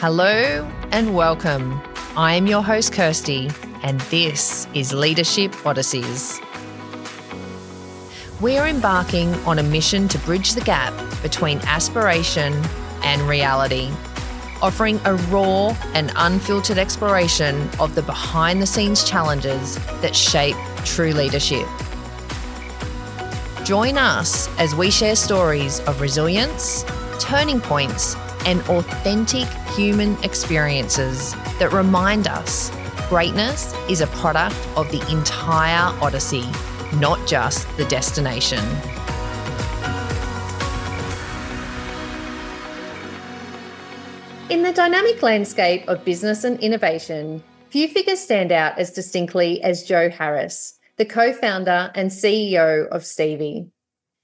Hello and welcome. I am your host, Kirsty, and this is Leadership Odysseys. We're embarking on a mission to bridge the gap between aspiration and reality, offering a raw and unfiltered exploration of the behind the scenes challenges that shape true leadership. Join us as we share stories of resilience, turning points, and authentic human experiences that remind us greatness is a product of the entire Odyssey, not just the destination. In the dynamic landscape of business and innovation, few figures stand out as distinctly as Jo Harris, the co founder and CEO of Stevie.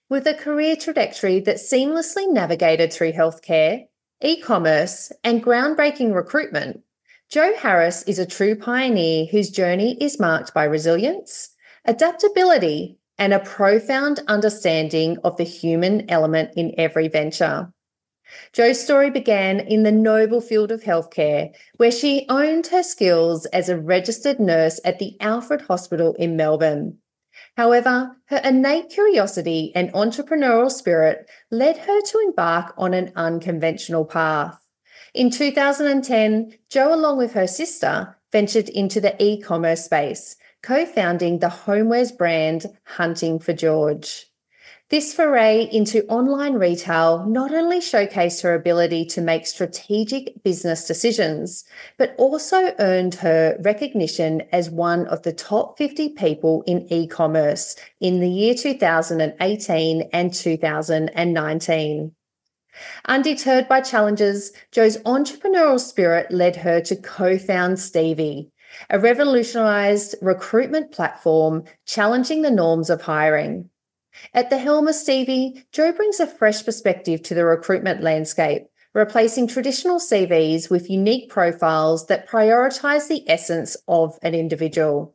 With a career trajectory that seamlessly navigated through healthcare, e commerce, and groundbreaking recruitment, Jo Harris is a true pioneer whose journey is marked by resilience, adaptability, and a profound understanding of the human element in every venture. Jo's story began in the noble field of healthcare, where she owned her skills as a registered nurse at the Alfred Hospital in Melbourne. However, her innate curiosity and entrepreneurial spirit led her to embark on an unconventional path. In 2010, Jo, along with her sister, ventured into the e commerce space, co founding the homewares brand Hunting for George. This foray into online retail not only showcased her ability to make strategic business decisions, but also earned her recognition as one of the top 50 people in e commerce in the year 2018 and 2019. Undeterred by challenges, Jo's entrepreneurial spirit led her to co found Stevie, a revolutionized recruitment platform challenging the norms of hiring. At the helm of Stevie, Jo brings a fresh perspective to the recruitment landscape, replacing traditional CVs with unique profiles that prioritize the essence of an individual.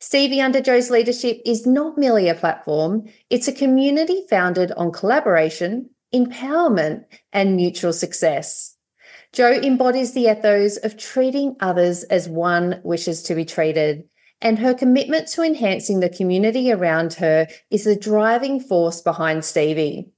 Stevie, under Jo's leadership, is not merely a platform, it's a community founded on collaboration, empowerment, and mutual success. Jo embodies the ethos of treating others as one wishes to be treated and her commitment to enhancing the community around her is the driving force behind Stevie.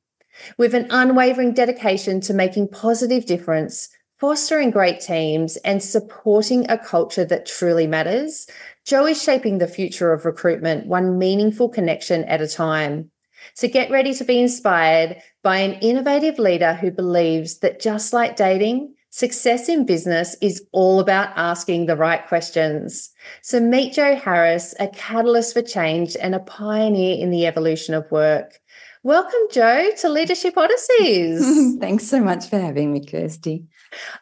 With an unwavering dedication to making positive difference, fostering great teams, and supporting a culture that truly matters, Jo is shaping the future of recruitment one meaningful connection at a time. So get ready to be inspired by an innovative leader who believes that just like dating, Success in business is all about asking the right questions. So meet Jo Harris, a catalyst for change and a pioneer in the evolution of work. Welcome, Jo, to Leadership Odysseys. Thanks so much for having me, Kirsty.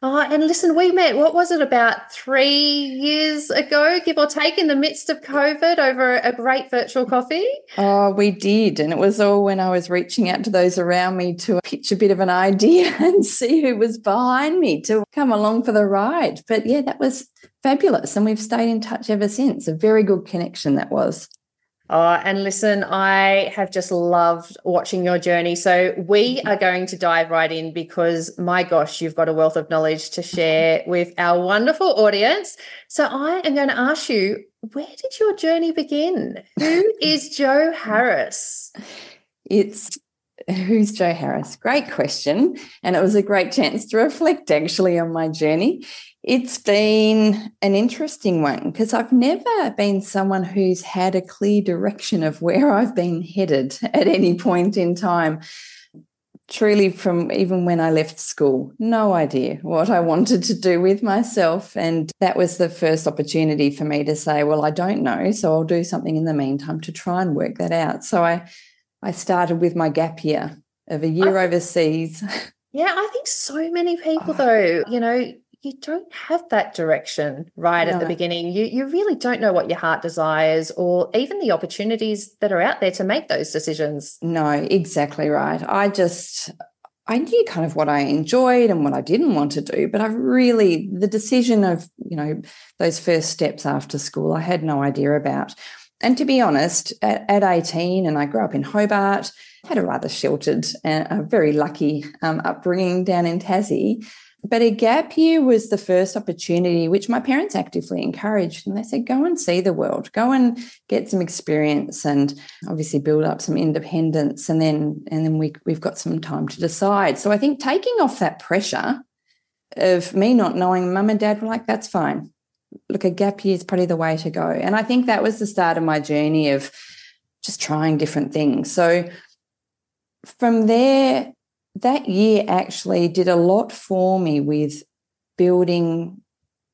Oh, and listen, we met, what was it, about three years ago, give or take, in the midst of COVID over a great virtual coffee? Oh, we did. And it was all when I was reaching out to those around me to pitch a bit of an idea and see who was behind me to come along for the ride. But yeah, that was fabulous. And we've stayed in touch ever since. A very good connection that was. Oh, and listen, I have just loved watching your journey. So we are going to dive right in because my gosh, you've got a wealth of knowledge to share with our wonderful audience. So I am going to ask you, where did your journey begin? Who is Jo Harris? It's who's Jo Harris? Great question. And it was a great chance to reflect actually on my journey. It's been an interesting one because I've never been someone who's had a clear direction of where I've been headed at any point in time. Truly, from even when I left school, no idea what I wanted to do with myself. And that was the first opportunity for me to say, Well, I don't know. So I'll do something in the meantime to try and work that out. So I, I started with my gap year of a year I, overseas. Yeah, I think so many people, oh. though, you know, you don't have that direction right no. at the beginning. You you really don't know what your heart desires or even the opportunities that are out there to make those decisions. No, exactly right. I just I knew kind of what I enjoyed and what I didn't want to do, but I really the decision of, you know, those first steps after school, I had no idea about. And to be honest, at, at 18, and I grew up in Hobart, had a rather sheltered and a very lucky um, upbringing down in Tassie but a gap year was the first opportunity which my parents actively encouraged. And they said go and see the world. Go and get some experience and obviously build up some independence and then and then we, we've got some time to decide. So i think taking off that pressure of me not knowing mum and dad were like that's fine. Look a gap year is probably the way to go. And i think that was the start of my journey of just trying different things. So from there that year actually did a lot for me with building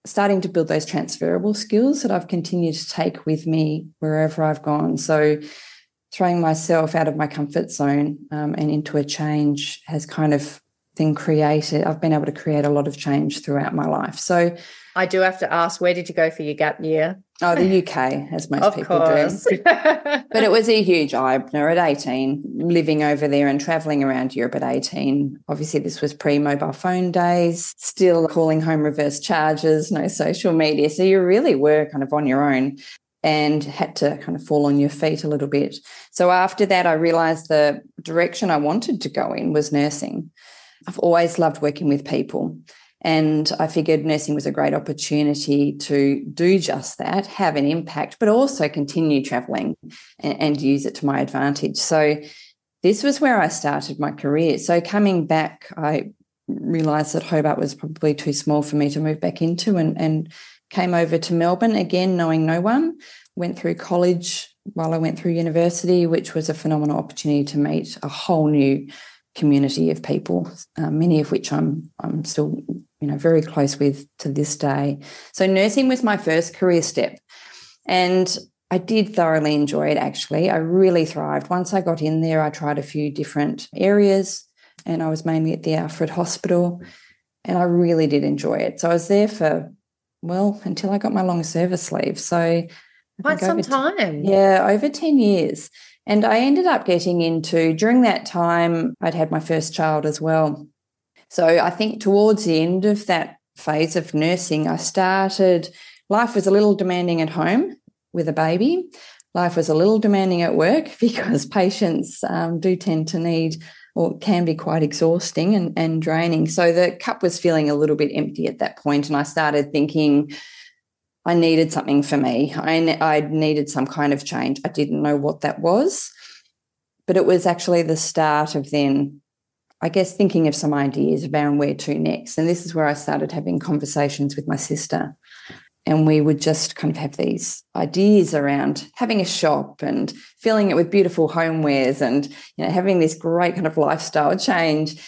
starting to build those transferable skills that I've continued to take with me wherever I've gone. So, throwing myself out of my comfort zone um, and into a change has kind of been created. I've been able to create a lot of change throughout my life. So, I do have to ask, where did you go for your gap year? Oh, the UK, as most of people course. do. but it was a huge eye opener at 18, living over there and traveling around Europe at 18. Obviously, this was pre mobile phone days, still calling home reverse charges, no social media. So you really were kind of on your own and had to kind of fall on your feet a little bit. So after that, I realized the direction I wanted to go in was nursing. I've always loved working with people. And I figured nursing was a great opportunity to do just that, have an impact, but also continue traveling and, and, use it to my advantage. So this was where I started my career. So coming back, I realized that Hobart was probably too small for me to move back into and, and came over to Melbourne again, knowing no one. Went through college while I went through university, which was a phenomenal opportunity to meet a whole new community of people, uh, many of which I'm I'm still you know very close with to this day. So nursing was my first career step, and I did thoroughly enjoy it. Actually, I really thrived. Once I got in there, I tried a few different areas, and I was mainly at the Alfred Hospital, and I really did enjoy it. So I was there for well until I got my long service leave. So quite some time. yeah, over ten years. And I ended up getting into, during that time, I'd had my first child as well. So I think towards the end of that phase of nursing, I started, life was a little demanding at home with a baby. Life was a little demanding at work because patients um, do tend to need or can be quite exhausting and, and draining. So the cup was feeling a little bit empty at that point, And I started thinking, I needed something for me. I, I needed some kind of change. I didn't know what that was, but it was actually the start of then, I guess, thinking of some ideas around where to next. And this is where I started having conversations with my sister. And we would just kind of have these ideas around having a shop and filling it with beautiful homewares and you know having this great kind of lifestyle change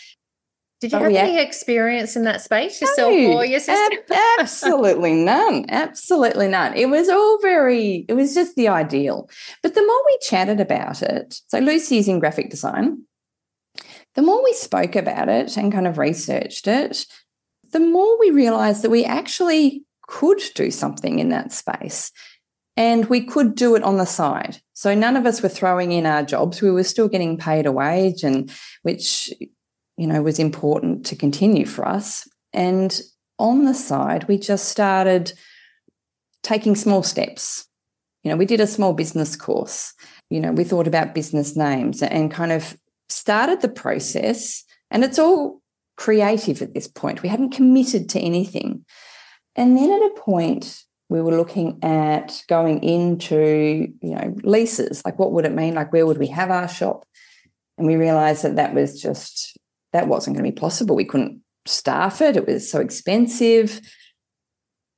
did you oh, have yeah. any experience in that space yourself no, or your sister? Ab- absolutely none. Absolutely none. It was all very, it was just the ideal. But the more we chatted about it, so Lucy's in graphic design, the more we spoke about it and kind of researched it, the more we realized that we actually could do something in that space. And we could do it on the side. So none of us were throwing in our jobs. We were still getting paid a wage, and which you know, was important to continue for us. And on the side, we just started taking small steps. You know, we did a small business course. You know, we thought about business names and kind of started the process. And it's all creative at this point. We hadn't committed to anything. And then at a point, we were looking at going into, you know, leases. Like, what would it mean? Like, where would we have our shop? And we realized that that was just that wasn't going to be possible. We couldn't staff it, it was so expensive.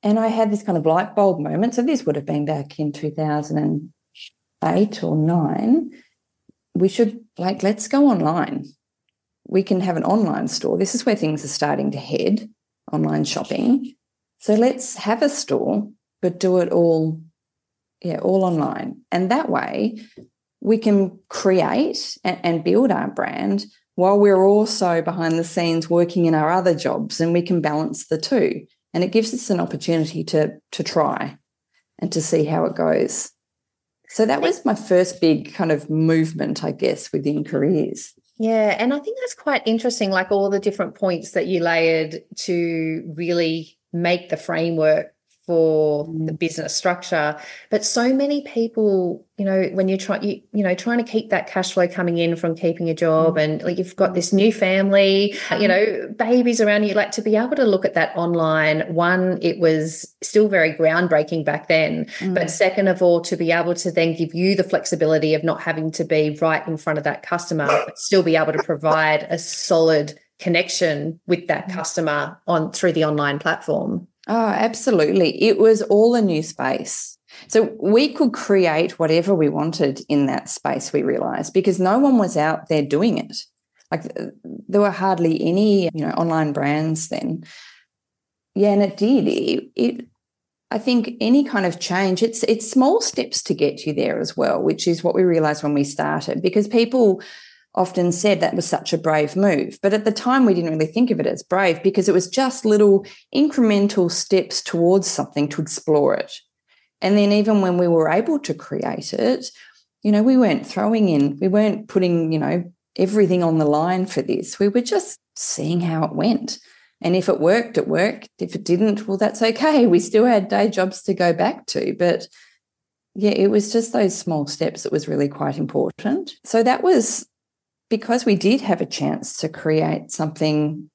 And I had this kind of light bulb moment. So this would have been back in 2008 or nine. We should, like, let's go online. We can have an online store. This is where things are starting to head online shopping. So let's have a store, but do it all, yeah, all online. And that way we can create and, build our brand while we're also behind the scenes working in our other jobs and we can balance the two and it gives us an opportunity to to try and to see how it goes so that was my first big kind of movement i guess within careers. Yeah and i think that's quite interesting like all the different points that you layered to really make the framework for the mm. business structure but so many people you know when you're trying you, you know trying to keep that cash flow coming in from keeping a job mm. and like you've got this new family you know babies around you like to be able to look at that online one it was still very groundbreaking back then mm. but second of all to be able to then give you the flexibility of not having to be right in front of that customer but still be able to provide a solid connection with that mm. customer on through the online platform Oh, absolutely. It was all a new space. So we could create whatever we wanted in that space, we realized, because no one was out there doing it. Like there were hardly any, you know, online brands then. Yeah, and it did. It, it I think any kind of change, it's it's small steps to get you there as well, which is what we realized when we started, because people often said that was such a brave move. But at the time, we didn't really think of it as brave because it was just little incremental steps towards something to explore it. And then, even when we were able to create it, you know, we weren't throwing in, we weren't putting, you know, everything on the line for this. We were just seeing how it went. And if it worked, it worked. If it didn't, well, that's okay. We still had day jobs to go back to. But yeah, it was just those small steps that was really quite important. So that was because we did have a chance to create something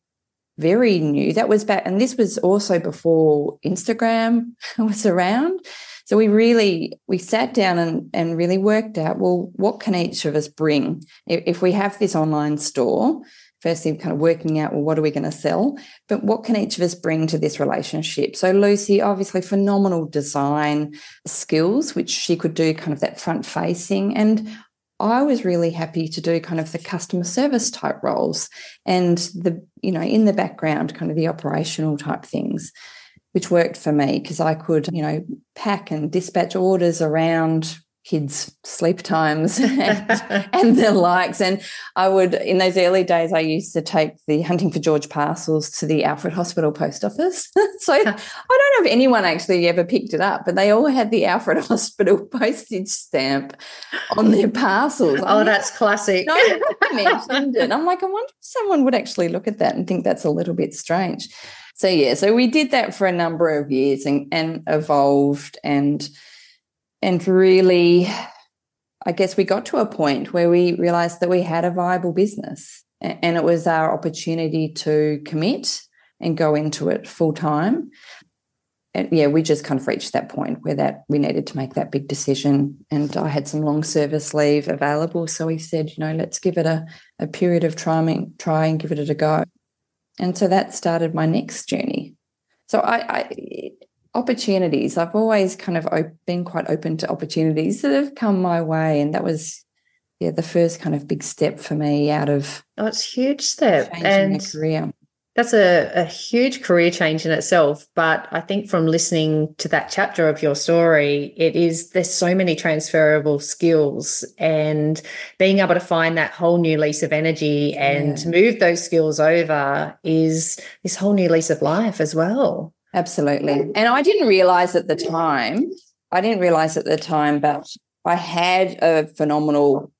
very new, that was back, and this was also before Instagram was around. So we really we sat down and, and really worked out, well, what can each of us bring? If, if we have this online store, firstly kind of working out well what are we going to sell but what can each of us bring to this relationship so lucy obviously phenomenal design skills which she could do kind of that front facing and I was really happy to do kind of the customer service type roles and the, you know, in the background, kind of the operational type things, which worked for me because I could, you know, pack and dispatch orders around kids' sleep times and, and the likes. And I would, in those early days, I used to take the Hunting for George parcels to the Alfred Hospital post office. so I don't know if anyone actually ever picked it up, but they all had the Alfred Hospital postage stamp on their parcels. Oh, that's classic. No, I mentioned it. I'm like, I wonder if someone would actually look at that and think that's a little bit strange. So yeah, so we did that for a number of years and, and evolved and and really, I guess we got to a point where we realized that we had a viable business and it was our opportunity to commit and go into it full time. And yeah, we just kind of reached that point where that we needed to make that big decision. And I had some long service leave available. So we said, you know, let's give it a, a period of trying, try and give it a go. And so that started my next journey. So I, I opportunities. I've always kind of been quite open to opportunities that have come my way, and that was yeah the first kind of big step for me out of oh, it's huge step and career. That's a, a huge career change in itself. But I think from listening to that chapter of your story, it is there's so many transferable skills and being able to find that whole new lease of energy and yeah. move those skills over is this whole new lease of life as well. Absolutely. And I didn't realize at the time, I didn't realize at the time, but I had a phenomenal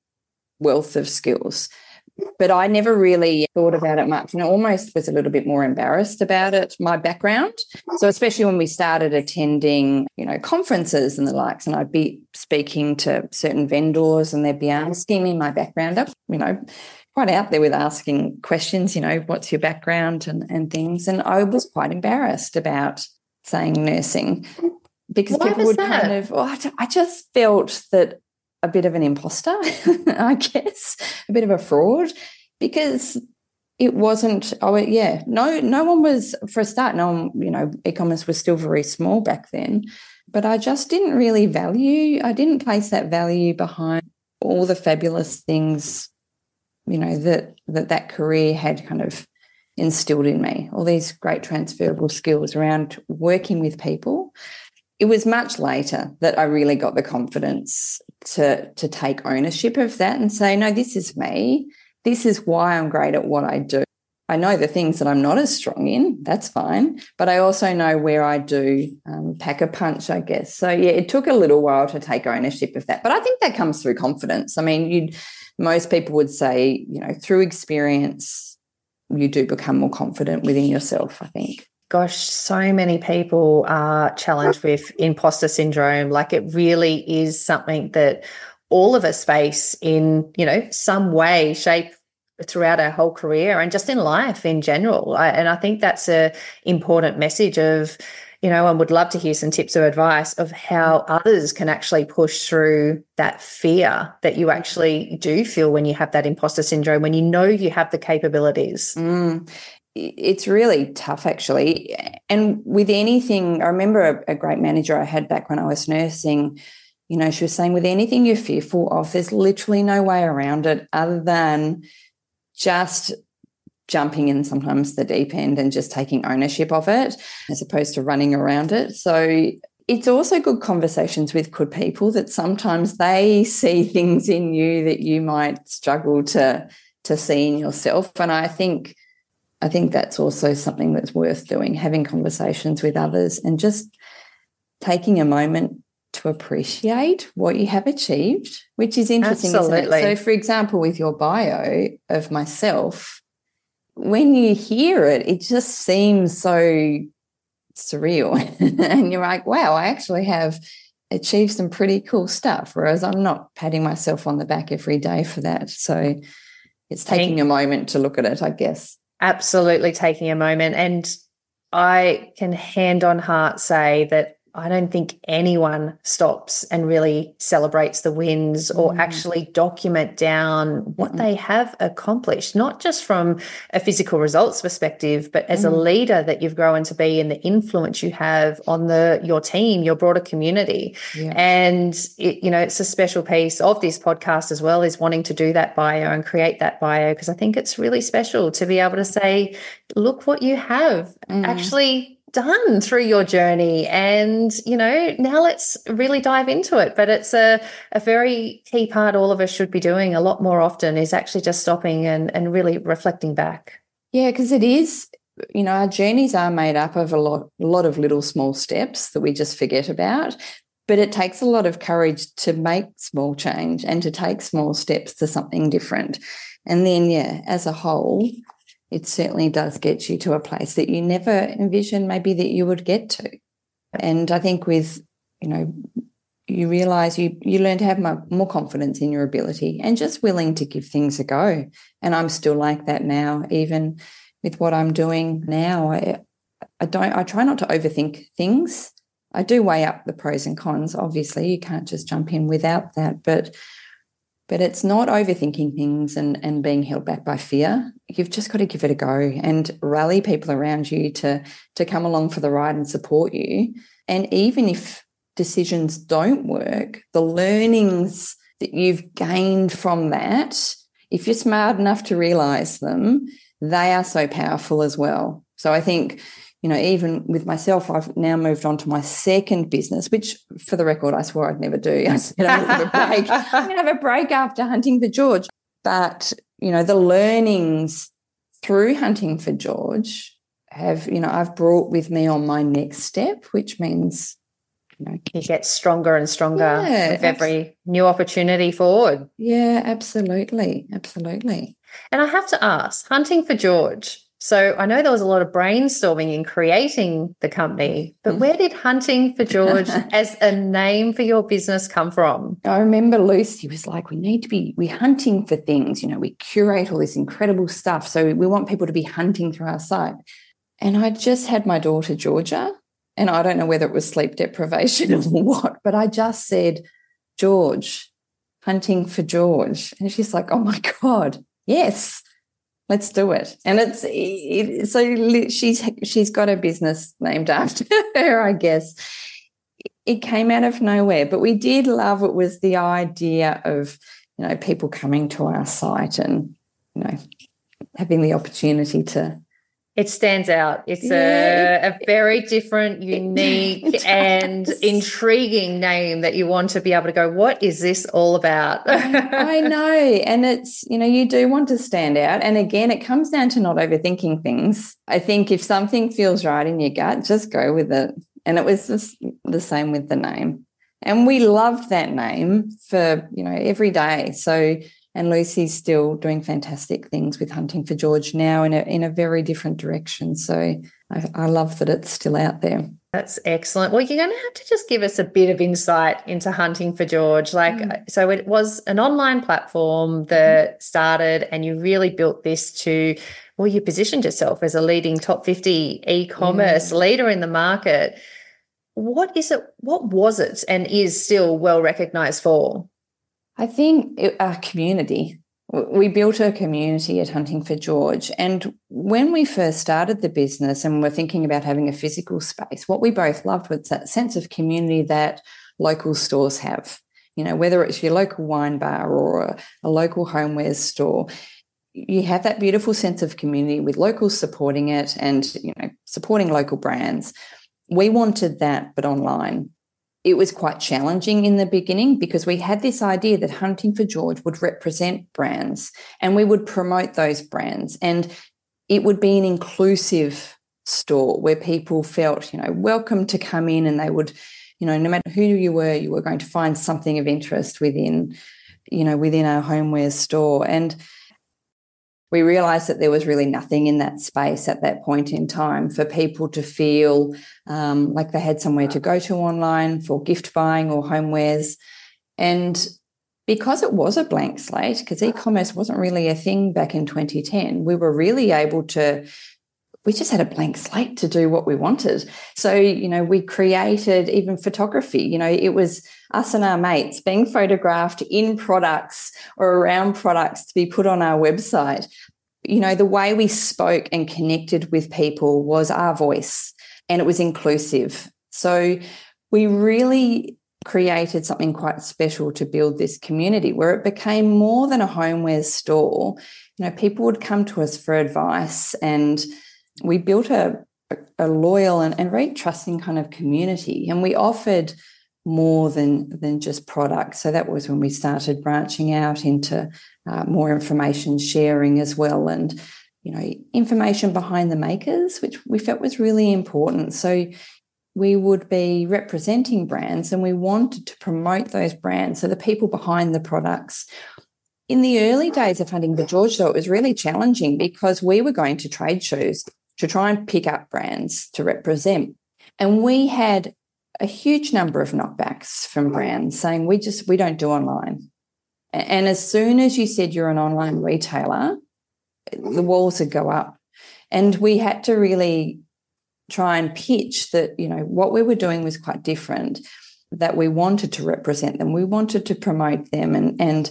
wealth of skills. But I never really thought about it much and almost was a little bit more embarrassed about it, my background. So, especially when we started attending, you know, conferences and the likes, and I'd be speaking to certain vendors and they'd be asking me my background up, you know, quite out there with asking questions, you know, what's your background and, and things. And I was quite embarrassed about saying nursing because Why people would that? kind of, oh, I just felt that a bit of an imposter, I guess, a bit of a fraud because it wasn't oh yeah no no one was for a start no one you know e-commerce was still very small back then but i just didn't really value i didn't place that value behind all the fabulous things you know that that that career had kind of instilled in me all these great transferable skills around working with people. It was much later that i really got the confidence to to take ownership of that and say no this is me. This is why i'm great at what i do. I know the things that i'm not as strong in. That's fine. But i also know where i do um, pack a punch i guess. So yeah it took a little while to take ownership of that. But i think that comes through confidence. I mean you'd most people would say, you know, through experience, you do become more confident within yourself, I think. gosh, so many people are challenged with imposter syndrome. Like it really is something that all of us face in, you know, some way, shape, throughout our whole career and just in life in general. I, and I think that's a important message of, you know, and would love to hear some tips or advice of how others can actually push through that fear that you actually do feel when you have that imposter syndrome, when you know you have the capabilities. Mm it's really tough actually and with anything i remember a, a, great manager i had back when i was nursing you know she was saying with anything you're fearful of there's literally no way around it other than just jumping in sometimes the deep end and just taking ownership of it as opposed to running around it so it's also good conversations with good people that sometimes they see things in you that you might struggle to to see in yourself and i think I think that's also something that's worth doing, having conversations with others and just taking a moment to appreciate what you have achieved, which is interesting. Absolutely. So, for example, with your bio of myself, when you hear it, it just seems so surreal. and you're like, wow, I actually have achieved some pretty cool stuff. Whereas I'm not patting myself on the back every day for that. So, it's taking a moment to look at it, I guess absolutely taking a moment. And I can hand on heart say that I don't think anyone stops and really celebrates the wins or mm. actually document down what mm. they have accomplished, not just from a physical results perspective, but as mm. a leader that you've grown to be and the influence you have on the your team, your broader community. Yeah. And it, you know, it's a special piece of this podcast as well, is wanting to do that bio and create that bio because I think it's really special to be able to say, look what you have mm. actually done through your journey and you know now let's really dive into it. But it's a, a very key part all of us should be doing a lot more often is actually just stopping and, and really reflecting back. Yeah because it is you know our journeys are made up of a lot, a lot of little small steps that we just forget about but it takes a lot of courage to make small change and to take small steps to something different. And then yeah as a whole it certainly does get you to a place that you never envisioned maybe that you would get to. And I think with, you know, you realize you you learn to have more confidence in your ability and just willing to give things a go. And I'm still like that now, even with what I'm doing now. I, I don't I try not to overthink things. I do weigh up the pros and cons. Obviously, you can't just jump in without that. But but it's not overthinking things and, and being held back by fear. You've just got to give it a go and rally people around you to, to come along for the ride and support you. And even if decisions don't work, the learnings that you've gained from that, if you're smart enough to realize them, they are so powerful as well. So I think you know, even with myself, I've now moved on to my second business, which for the record, I swore I'd never do. I said I'm going to have a break. I'm going to have a break after hunting for George. But, you know, the learnings through hunting for George have, you know, I've brought with me on my next step, which means you know, you get stronger and stronger yeah, with every new opportunity forward. Yeah, absolutely. Absolutely. And I have to ask, hunting for George, so I know there was a lot of brainstorming in creating the company, but mm. where did Hunting for George as a name for your business come from? I remember Lucy was like, we need to be, we're hunting for things, you know, we curate all this incredible stuff. So we want people to be hunting through our site. And I just had my daughter, Georgia, and I don't know whether it was sleep deprivation or what, but I just said, George, hunting for George. And she's like, oh my God, yes let's do it. And it's it, so she's she's got a business named after her i guess. It came out of nowhere but we did love it was the idea of you know people coming to our site and you know having the opportunity to it stands out. It's yeah. a, a, very different, unique, and intriguing name that you want to be able to go, what is this all about? I know. And it's, you know, you do want to stand out. And again, it comes down to not overthinking things. I think if something feels right in your gut, just go with it. And it was just the same with the name. And we loved that name for, you know, every day. So and Lucy's still doing fantastic things with Hunting for George now in a in a very different direction. So I, I love that it's still out there. That's excellent. Well, you're going to have to just give us a bit of insight into Hunting for George. Like, mm. so it was an online platform that mm. started, and you really built this to, well, you positioned yourself as a leading top 50 e commerce leader in the market. What is it? What was it and is still well recognized for? I think it, our community. We built a community at Hunting for George. And when we first started the business and were thinking about having a physical space, what we both loved was that sense of community that local stores have. You know, whether it's your local wine bar or a, a local homewares store, you have that beautiful sense of community with locals supporting it and, you know, supporting local brands. We wanted that, but online it was quite challenging in the beginning because we had this idea that Hunting for George would represent brands and we would promote those brands. And it would be an inclusive store where people felt, you know, welcome to come in and they would, you know, no matter who you were, you were going to find something of interest within, you know, within our homeware store. And we realized that there was really nothing in that space at that point in time for people to feel um, like they had somewhere to go to online for gift buying or homewares. And because it was a blank slate, because e commerce wasn't really a thing back in 2010, we were really able to. We just had a blank slate to do what we wanted. So, you know, we created even photography. You know, it was us and our mates being photographed in products or around products to be put on our website. You know, the way we spoke and connected with people was our voice and it was inclusive. So we really created something quite special to build this community where it became more than a homewares store. You know, people would come to us for advice and we built a, a loyal and, and very trusting kind of community. And we offered more than than just products. So that was when we started branching out into uh, more information sharing as well, and you know information behind the makers, which we felt was really important. So we would be representing brands, and we wanted to promote those brands. So the people behind the products. In the early days of Hunting the George, though, it was really challenging because we were going to trade shows to try and pick up brands to represent. And we had a huge number of knockbacks from brands saying we just we don't do online. And as soon as you said you're an online retailer the walls would go up. And we had to really try and pitch that you know what we were doing was quite different that we wanted to represent them. We wanted to promote them and and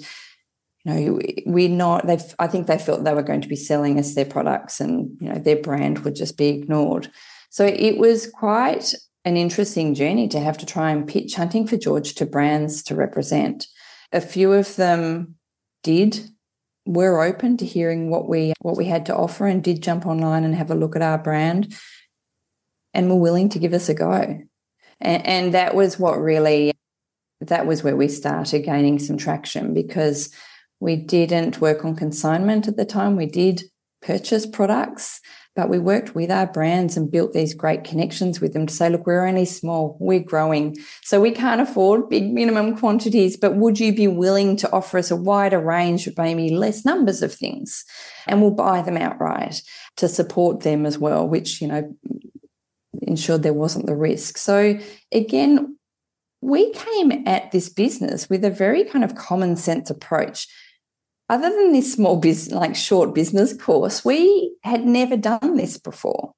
you know we're not they i think they felt they were going to be selling us their products and you know their brand would just be ignored so it was quite an interesting journey to have to try and pitch Hunting for George to brands to represent. A few of them did were open to hearing what we what we had to offer and did jump online and have a look at our brand and were willing to give us a go. And, and that was what really that was where we started gaining some traction because we didn't work on consignment at the time. We did purchase products but we worked with our brands and built these great connections with them to say, look, we're only small, we're growing. So we can't afford big minimum quantities, but would you be willing to offer us a wider range of maybe less numbers of things? And we'll buy them outright to support them as well, which, you know, ensured there wasn't the risk. So again, we came at this business with a very kind of common sense approach other than this small business, like short business course, we had never done this before.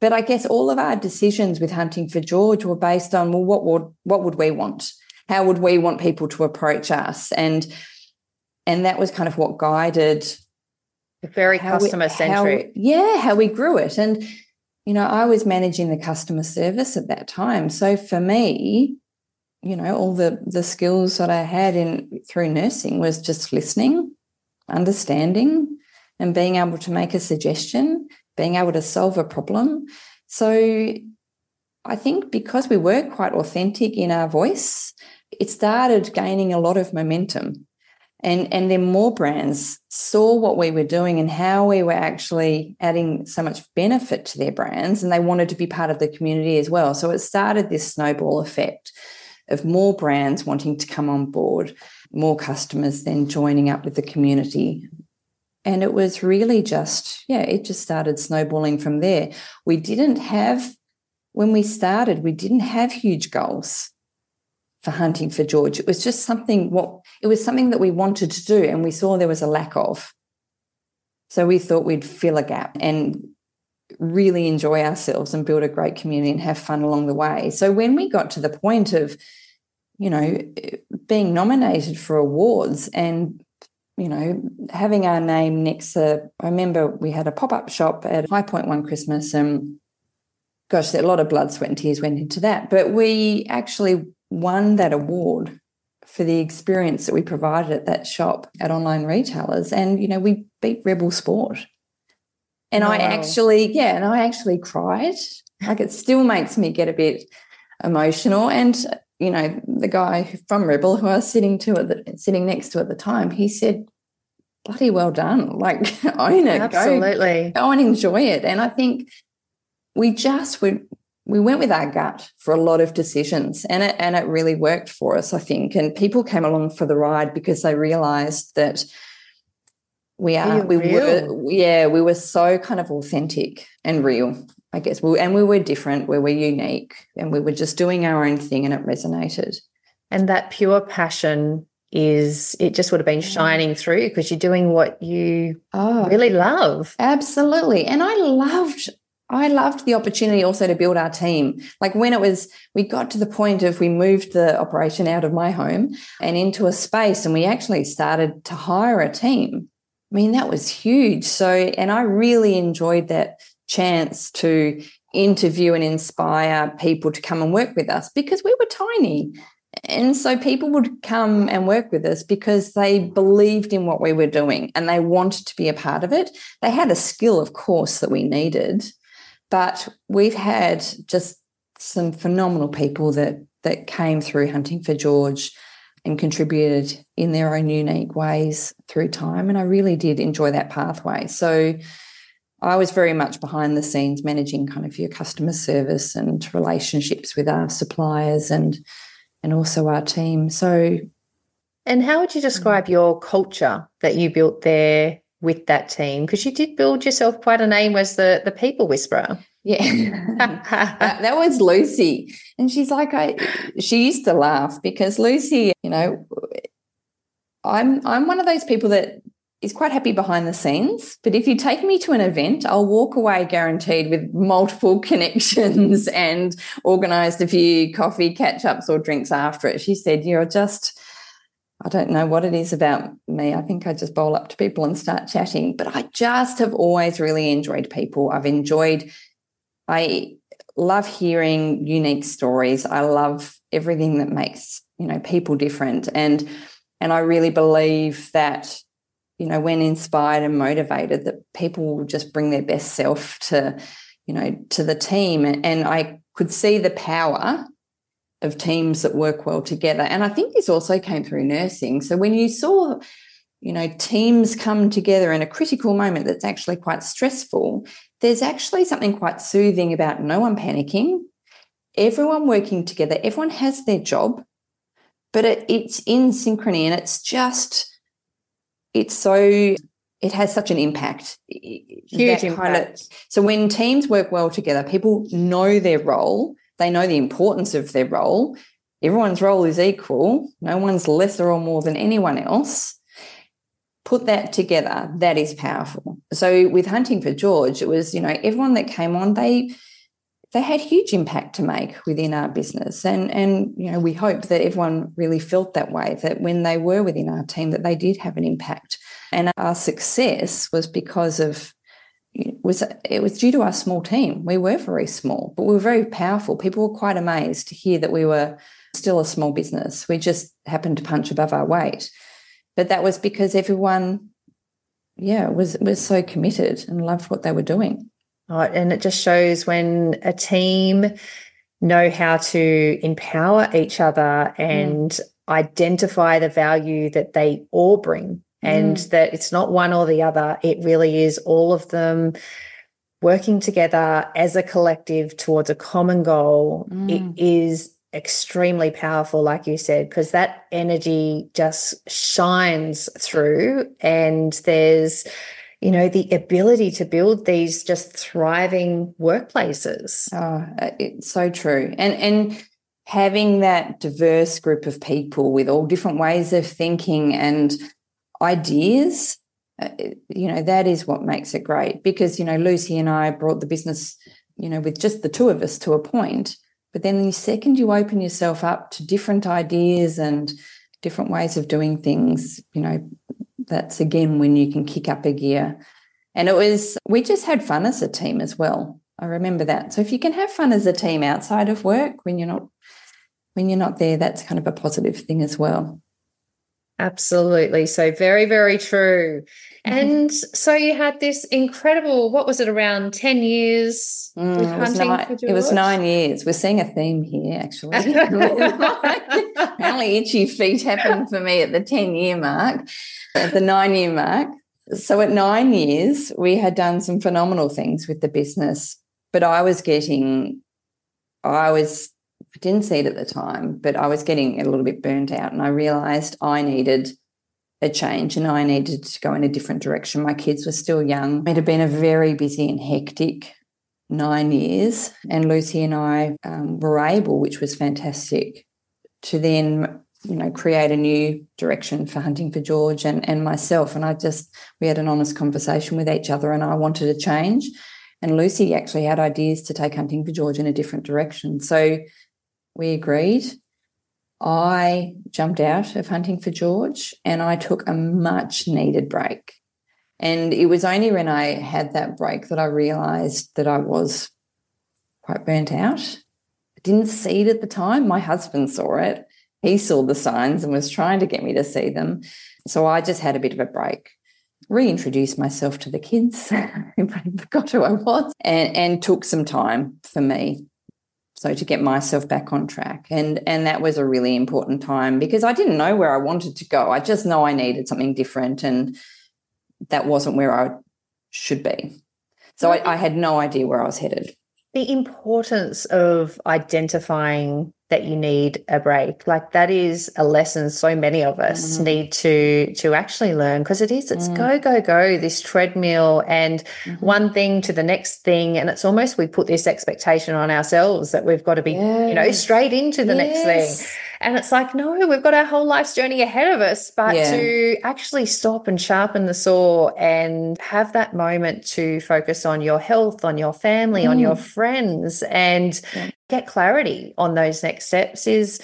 But I guess all of our decisions with Hunting for George were based on, well, what would what would we want? How would we want people to approach us? And and that was kind of what guided very customer centric. Yeah, how we grew it. And you know, I was managing the customer service at that time. So for me, you know, all the the skills that I had in through nursing was just listening understanding and being able to make a suggestion, being able to solve a problem. So I think because we were quite authentic in our voice, it started gaining a lot of momentum. And, and then more brands saw what we were doing and how we were actually adding so much benefit to their brands, and they wanted to be part of the community as well. So it started this snowball effect of more brands wanting to come on board more customers then joining up with the community. And it was really just, yeah, it just started snowballing from there. We didn't have, when we started, we didn't have huge goals for hunting for George. It was just something what it was something that we wanted to do and we saw there was a lack of. So we thought we'd fill a gap and really enjoy ourselves and build a great community and have fun along the way. So when we got to the point of, you know, being nominated for awards and you know, having our name next to, I remember we had a pop up shop at Highpoint one Christmas, and gosh, a lot of blood, sweat, and tears went into that. But we actually won that award for the experience that we provided at that shop at online retailers. And, you know, we beat Rebel Sport. And wow. I actually, yeah, and I actually cried. Like it still makes me get a bit emotional. And, you know, the guy from Rebel who I was sitting to at the sitting next to at the time, he said, bloody well done. Like own it. Absolutely. Go, go and enjoy it. And I think we just we we went with our gut for a lot of decisions and it and it really worked for us, I think. And people came along for the ride because they realized that we are we real. were yeah we were so kind of authentic and real i guess we, and we were different we were unique and we were just doing our own thing and it resonated and that pure passion is it just would have been mm. shining through because you're doing what you oh, really love absolutely and i loved I loved the opportunity also to build our team. Like when it was, we got to the point of we moved the operation out of my home and into a space, and we actually started to hire a team. I mean, that was huge. So, and I really enjoyed that chance to interview and inspire people to come and work with us because we were tiny. And so people would come and work with us because they believed in what we were doing and they wanted to be a part of it. They had a skill, of course, that we needed, but we've had just some phenomenal people that that came through hunting for George and contributed in their own unique ways through time. And I really did enjoy that pathway. So I was very much behind the scenes managing kind of your customer service and relationships with our suppliers and and also our team. So and how would you describe mm. your culture that you built there with that team? Because you did build yourself quite a name as the the people whisperer. Yeah, that, that, was Lucy. And she's like, I, she used to laugh because Lucy, you know, I'm, I'm one of those people that is quite happy behind the scenes. But if you take me to an event, I'll walk away guaranteed with multiple connections and organized a few coffee catch ups or drinks after it. She said, You're just, I don't know what it is about me. I think I just bowl up to people and start chatting. But I just have always really enjoyed people. I've enjoyed I love hearing unique stories. I love everything that makes, you know, people different. And and I really believe that, you know, when inspired and motivated, that people will just bring their best self to, you know, to the team. And I could see the power of teams that work well together. And I think this also came through nursing. So when you saw you know teams come together in a critical moment that's actually quite stressful there's actually something quite soothing about no one panicking, everyone working together, everyone has their job, but it, it's in synchrony and it's just, it's so, it has such an impact. Huge impact. Of, so when teams work well together, people know their role, they know the importance of their role. Everyone's role is equal. No one's lesser or more than anyone else put that together, that is powerful. So with Hunting for George, it was, you know, everyone that came on, they they had huge impact to make within our business. And and you know, we hope that everyone really felt that way, that when they were within our team, that they did have an impact. And our success was because of it was it was due to our small team. We were very small, but we were very powerful. People were quite amazed to hear that we were still a small business. We just happened to punch above our weight but that was because everyone yeah was was so committed and loved what they were doing oh, and it just shows when a team know how to empower each other and mm. identify the value that they all bring and mm. that it's not one or the other it really is all of them working together as a collective towards a common goal mm. it is extremely powerful, like you said, because that energy just shines through, and there's you know the ability to build these just thriving workplaces. Oh it's so true. And and having that diverse group of people with all different ways of thinking and ideas uh, you know that is what makes it great. Because you know lucy and i brought the business you know with just the two of us to a point. But then the second you open yourself up to different ideas and different ways of doing things you know that's again when you can kick up a gear and it was we just had fun as a team as well i remember that so if you can have fun as a team outside of work when you're not when you're not there that's kind of a positive thing as well Absolutely. So very, very true. Mm-hmm. And so you had this incredible, what was it, around 10 years mm, it, was nine, it was nine years. We're seeing a theme here, actually. Apparently, itchy feet happened for me at the 10 year mark, at the nine year mark. So at nine years, we had done some phenomenal things with the business, but I was getting, I was I didn't see it at the time, but I was getting a little bit burnt out and I realized I needed a change and I needed to go in a different direction. My kids were still young. It had been a very busy and hectic nine years. And Lucy and I um, were able, which was fantastic, to then you know create a new direction for hunting for george and, and myself and i just we had an honest conversation with each other and i wanted a change and lucy actually had ideas to take hunting for george in a different direction so we agreed. I jumped out of hunting for George and I took a much needed break. And it was only when I had that break that I realized that I was quite burnt out. I didn't see it at the time. My husband saw it. He saw the signs and was trying to get me to see them. So I just had a bit of a break, reintroduced myself to the kids, everybody forgot who I was, and, and took some time for me so to get myself back on track. And and that was a really important time because i didn't know where i wanted to go. I just know i needed something different and that wasn't where i should be. So I, I had no idea where i was headed. The importance of identifying that you need a break like that is a lesson so many of us mm. need to to actually learn because it is it's mm. go go go this treadmill and mm-hmm. one thing to the next thing and it's almost we put this expectation on ourselves that we've got to be yes. you know straight into the yes. next thing and it's like no we've got our whole life's journey ahead of us but yeah. to actually stop and sharpen the saw and have that moment to focus on your health on your family mm. on your mm. friends and yeah get clarity on those next steps is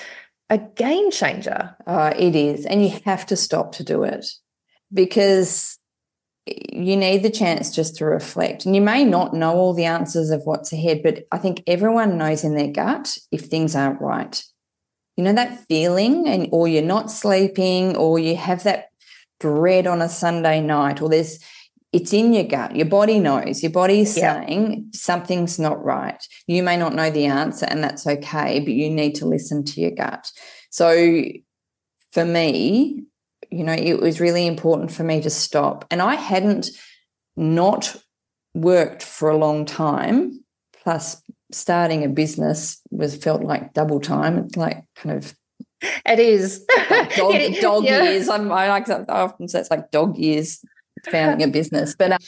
a game changer. Uh, it is. And you have to stop to do it because you need the chance just to reflect. And you may not know all the answers of what's ahead, but I think everyone knows in their gut if things aren't right. You know that feeling, and or you're not sleeping, or you have that dread on a Sunday night, or there's it's in your gut. Your body knows. Your body's saying something's not right. You may not know the answer, and that's okay, but you need to listen to your gut. So for me, you know, it was really important for me to stop. And I hadn't not worked for a long time, plus starting a business was felt like double time. It's like kind of it is dog, dog yeah. years. I'm, I like I often say it's like dog years founding a business. But uh,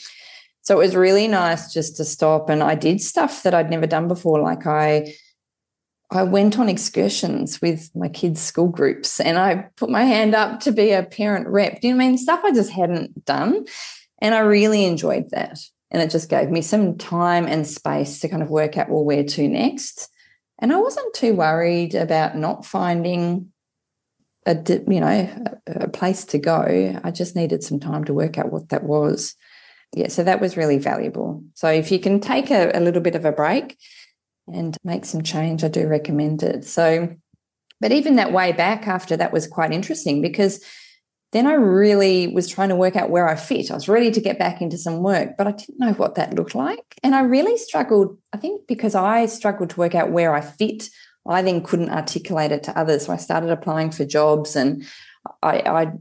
so it was really nice just to stop. And I did stuff that I'd never done before. Like I, I went on excursions with my kids' school groups and I put my hand up to be a parent rep. Do you know I mean? Stuff I just hadn't done. And I really enjoyed that. And it just gave me some time and space to kind of work out, well, where to next. And I wasn't too worried about not finding a you know a place to go i just needed some time to work out what that was yeah so that was really valuable so if you can take a, a little bit of a break and make some change i do recommend it so but even that way back after that was quite interesting because then I really was trying to work out where I fit. I was ready to get back into some work, but I didn't know what that looked like. And I really struggled, I think because I struggled to work out where I fit I then couldn't articulate it to others. So I started applying for jobs and I, I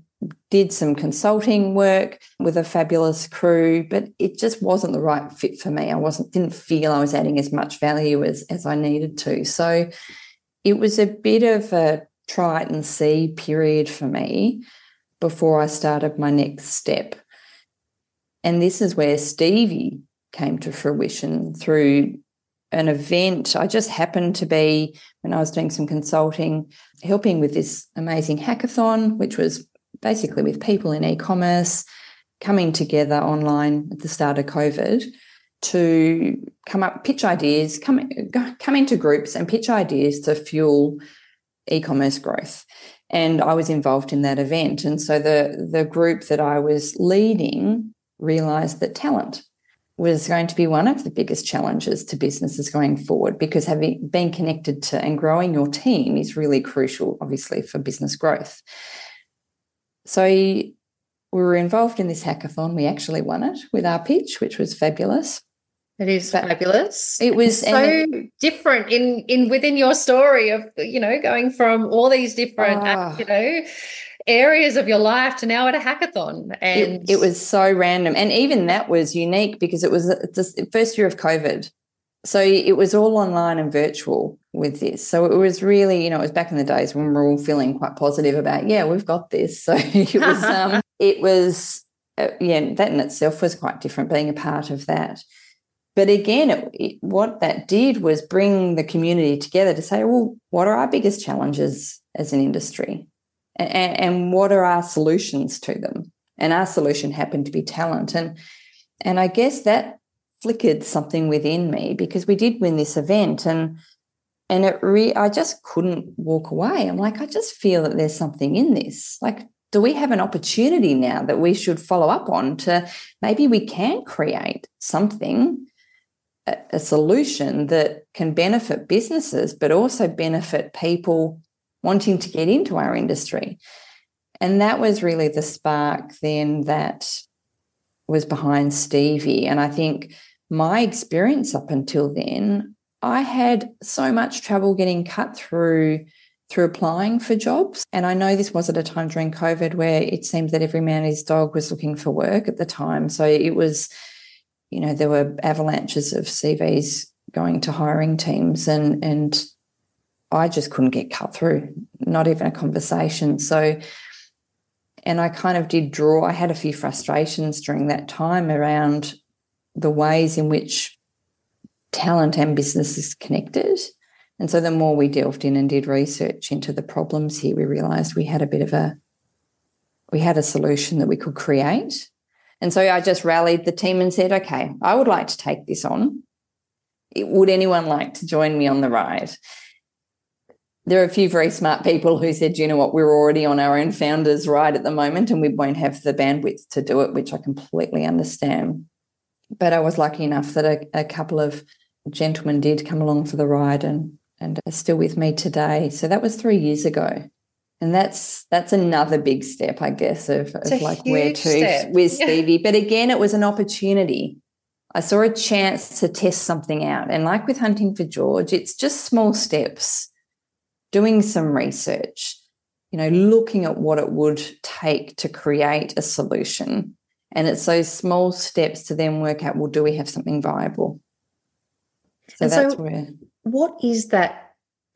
did some consulting work with a fabulous crew, but it just wasn't the right fit for me. I wasn't didn't feel I was adding as much value as as I needed to. So it was a bit of a try and see period for me before I started my next step. And this is where Stevie came to fruition through an event. I just happened to be, when I was doing some consulting, helping with this amazing hackathon, which was basically with people in e commerce coming together online at the start of COVID to come up, pitch ideas, come, come into groups and pitch ideas to fuel e commerce growth. And I was involved in that event. And so the, the group that I was leading realized that talent was going to be one of the biggest challenges to businesses going forward because having been connected to and growing your team is really crucial, obviously, for business growth. So we were involved in this hackathon. We actually won it with our pitch, which was fabulous. It is but fabulous. It was so different in in within your story of you know going from all these different uh, you know areas of your life to now at a hackathon. And it, it was so random. And even that was unique because it was the first year of COVID. So it was all online and virtual with this. So it was really, you know, it was back in the days when we were all feeling quite positive about, yeah, we've got this. So it was, um, it was, uh, yeah, that in itself was quite different being a part of that. But again, it, it, what that did was bring the community together to say, well, what are our biggest challenges as an industry? And, and what are our solutions to them? And our solution happened to be talent. And and I guess that flickered something within me because we did win this event and and it re I just couldn't walk away. I'm like, I just feel that there's something in this. Like, do we have an opportunity now that we should follow up on to maybe we can create something, a, a solution that can benefit businesses, but also benefit people wanting to get into our industry. And that was really the spark then that was behind Stevie. And I think my experience up until then, I had so much trouble getting cut through through applying for jobs. And I know this was at a time during COVID where it seemed that every man and his dog was looking for work at the time. So it was, you know, there were avalanches of CVs going to hiring teams and and I just couldn't get cut through, not even a conversation. So, and I kind of did draw, I had a few frustrations during that time around the ways in which talent and business is connected. And so the more we delved in and did research into the problems here, we realized we had a bit of a we had a solution that we could create. And so I just rallied the team and said, okay, I would like to take this on. Would anyone like to join me on the ride? There are a few very smart people who said, you know what, we're already on our own founders ride at the moment and we won't have the bandwidth to do it, which I completely understand. But I was lucky enough that a, a couple of gentlemen did come along for the ride and and are still with me today. So that was three years ago. And that's that's another big step, I guess, of, of like where to step. with Stevie. Yeah. But again, it was an opportunity. I saw a chance to test something out. And like with Hunting for George, it's just small steps doing some research, you know, looking at what it would take to create a solution. And it's those small steps to then work out, well, do we have something viable? So and that's so where. What is that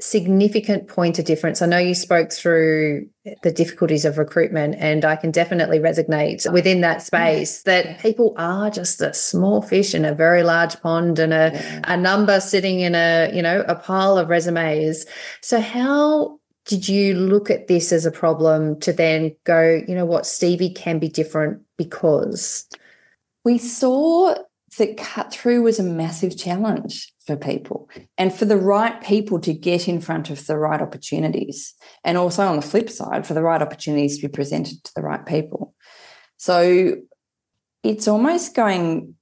significant point of difference? I know you spoke through the difficulties of recruitment, and I can definitely resonate within that space that people are just a small fish in a very large pond and a, yeah. a number sitting in a, you know, a pile of resumes. So how did you look at this as a problem to then go, you know what, Stevie can be different because? We saw that cut through was a massive challenge for people and for the right people to get in front of the right opportunities. And also on the flip side, for the right opportunities to be presented to the right people. So it's almost going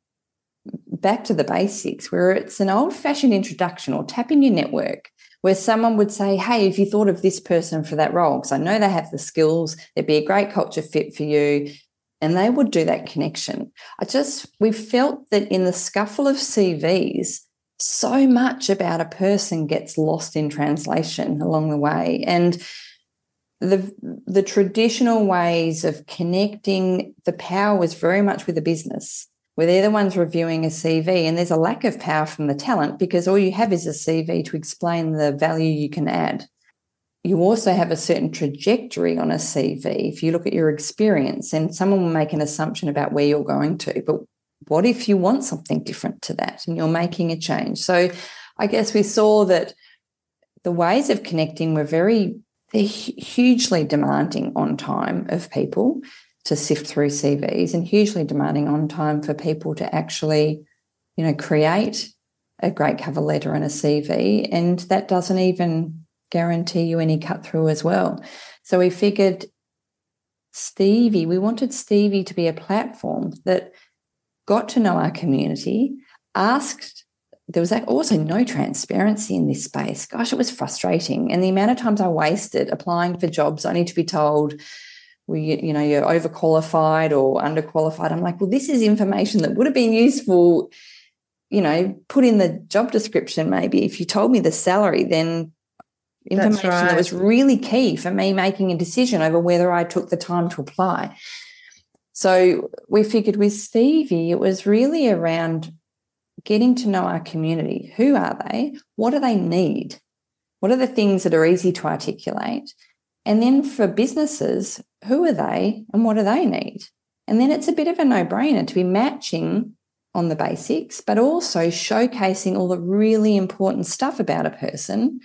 back to the basics where it's an old fashioned introduction or tapping your network where someone would say, Hey, have you thought of this person for that role? Because I know they have the skills, they'd be a great culture fit for you and they would do that connection. I just, we felt that in the scuffle of CVs, so much about a person gets lost in translation along the way. And the, the traditional ways of connecting the power was very much with the business, where they're the ones reviewing a CV and there's a lack of power from the talent because all you have is a CV to explain the value you can add. You also have a certain trajectory on a CV. If you look at your experience, and someone will make an assumption about where you're going to, but what if you want something different to that and you're making a change? So I guess we saw that the ways of connecting were very, they're hugely demanding on time of people to sift through CVs and hugely demanding on time for people to actually, you know, create a great cover letter and a CV. And that doesn't even guarantee you any cut through as well. So we figured Stevie, we wanted Stevie to be a platform that got to know our community, asked there was also no transparency in this space. Gosh, it was frustrating. And the amount of times I wasted applying for jobs only to be told, we, you know, you're overqualified or underqualified. I'm like, well, this is information that would have been useful, you know, put in the job description maybe. If you told me the salary, then information right. that was really key for me making a decision over whether I took the time to apply. So we figured with Stevie, it was really around getting to know our community. Who are they? What do they need? What are the things that are easy to articulate? And then for businesses, who are they and what do they need? And then it's a bit of a no brainer to be matching on the basics, but also showcasing all the really important stuff about a person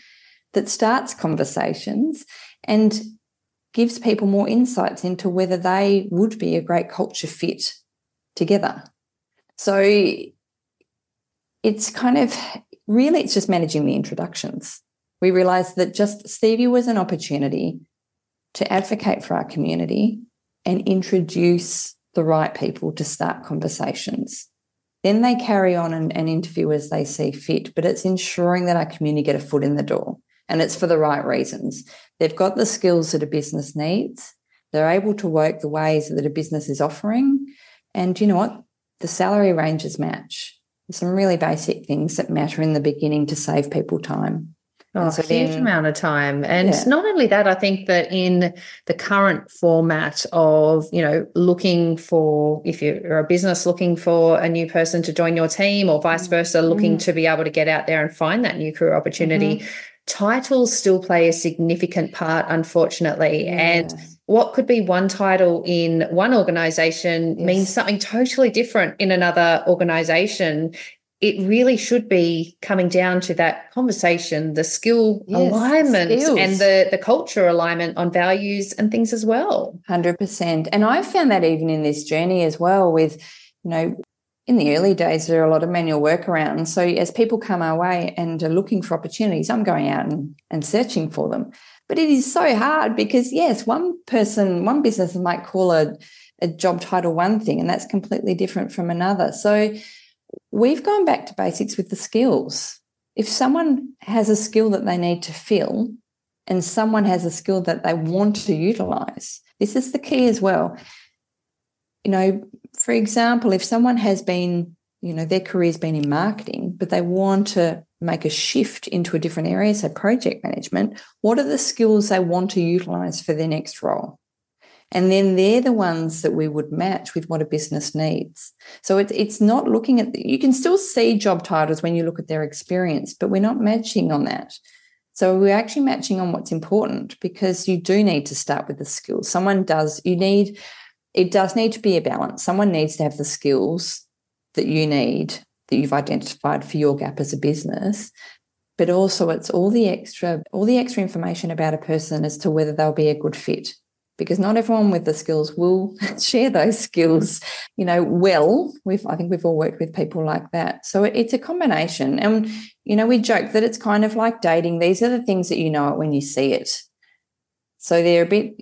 that starts conversations and gives people more insights into whether they would be a great culture fit together. So it's kind of really it's just managing the introductions. We realized that just Stevie was an opportunity to advocate for our community and introduce the right people to start conversations. Then they carry on and, and interview as they see fit, but it's ensuring that our community get a foot in the door and it's for the right reasons. They've got the skills that a business needs. They're able to work the ways that a business is offering. And you know what? The salary ranges match some really basic things that matter in the beginning to save people time. Oh, so a huge then, amount of time. And yeah. not only that, I think that in the current format of, you know, looking for, if you're a business looking for a new person to join your team or vice versa, mm-hmm. looking to be able to get out there and find that new career opportunity, mm-hmm. Titles still play a significant part, unfortunately. Yeah. And what could be one title in one organization yes. means something totally different in another organization it really should be coming down to that conversation the skill yes, alignment skills. and the the culture alignment on values and things as well 100% and i found that even in this journey as well with you know in the early days there are a lot of manual workarounds so as people come our way and are looking for opportunities i'm going out and, and searching for them but it is so hard because, yes, one person, one business might call a, a job title one thing, and that's completely different from another. So we've gone back to basics with the skills. If someone has a skill that they need to fill, and someone has a skill that they want to utilize, this is the key as well. You know, for example, if someone has been, you know, their career's been in marketing, but they want to make a shift into a different area, so project management, what are the skills they want to utilize for their next role? And then they're the ones that we would match with what a business needs. So it, it's not looking at, you can still see job titles when you look at their experience, but we're not matching on that. So we're actually matching on what's important because you do need to start with the skills. Someone does, you need, it does need to be a balance. Someone needs to have the skills that you need that you've identified for your gap as a business. But also it's all the extra all the extra information about a person as to whether they'll be a good fit. Because not everyone with the skills will share those skills you know well. We've i think we've all worked with people like that. So it's a combination. And you know we joke that it's kind of like dating. These are the things that you know it when you see it. So they're a bit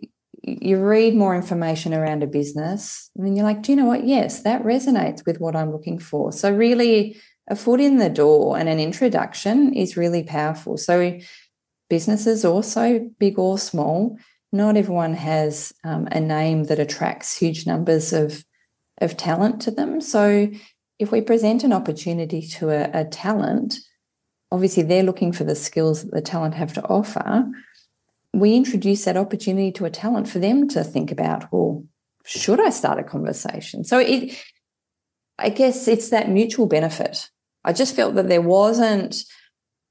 you read more information around a business and you're like, do you know what? Yes, that resonates with what I'm looking for. So, really, a foot in the door and an introduction is really powerful. So, businesses, also big or small, not everyone has um, a name that attracts huge numbers of, of talent to them. So, if we present an opportunity to a, a talent, obviously they're looking for the skills that the talent have to offer we introduce that opportunity to a talent for them to think about, well, should I start a conversation? So it I guess it's that mutual benefit. I just felt that there wasn't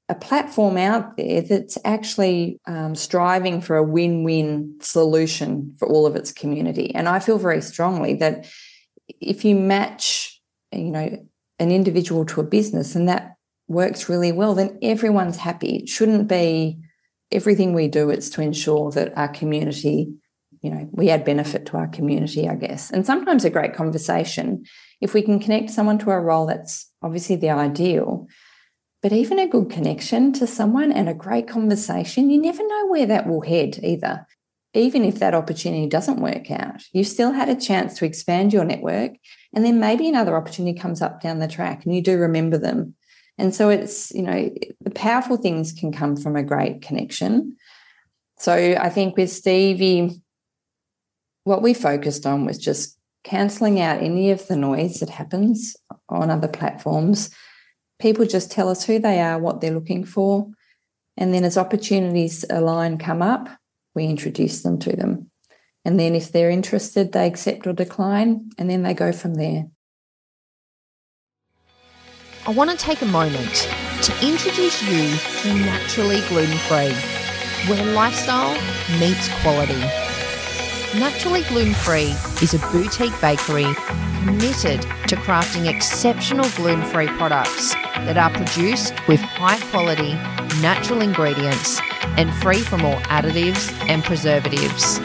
a platform out there that's actually um, striving for a win win solution for all of its community. And I feel very strongly that if you match, you know, an individual to a business and that works really well, then everyone's happy. It shouldn't be everything we do, it's to ensure that our community, you know, we add benefit to our community, I guess. And sometimes a great conversation, if we can connect someone to a role, that's obviously the ideal. But even a good connection to someone and a great conversation, you never know where that will head either. Even if that opportunity doesn't work out, you still had a chance to expand your network. And then maybe another opportunity comes up down the track and you do remember them and so it's, you know, the powerful things can come from a great connection. So I think with Stevie, what we focused on was just cancelling out any of the noise that happens on other platforms. People just tell us who they are, what they're looking for. And then as opportunities align come up, we introduce them to them. And then if they're interested, they accept or decline, and then they go from there. I want to take a moment to introduce you to Naturally Gluten Free, where lifestyle meets quality. Naturally Gluten Free is a boutique bakery committed to crafting exceptional gluten free products that are produced with high quality natural ingredients and free from all additives and preservatives.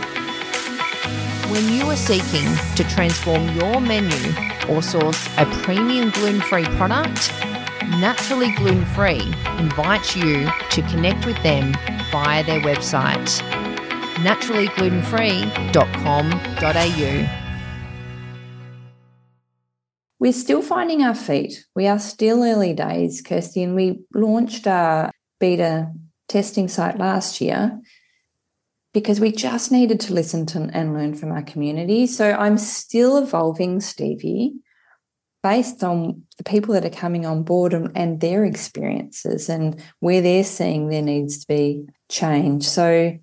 When you are seeking to transform your menu or source a premium gluten free product, Naturally Gluten Free invites you to connect with them via their website naturallyglutenfree.com.au. We're still finding our feet. We are still early days, Kirsty, and we launched our beta testing site last year because we just needed to listen to and learn from our community. So I'm still evolving Stevie based on the people that are coming on board and, and their experiences and where they're seeing there needs to be change. So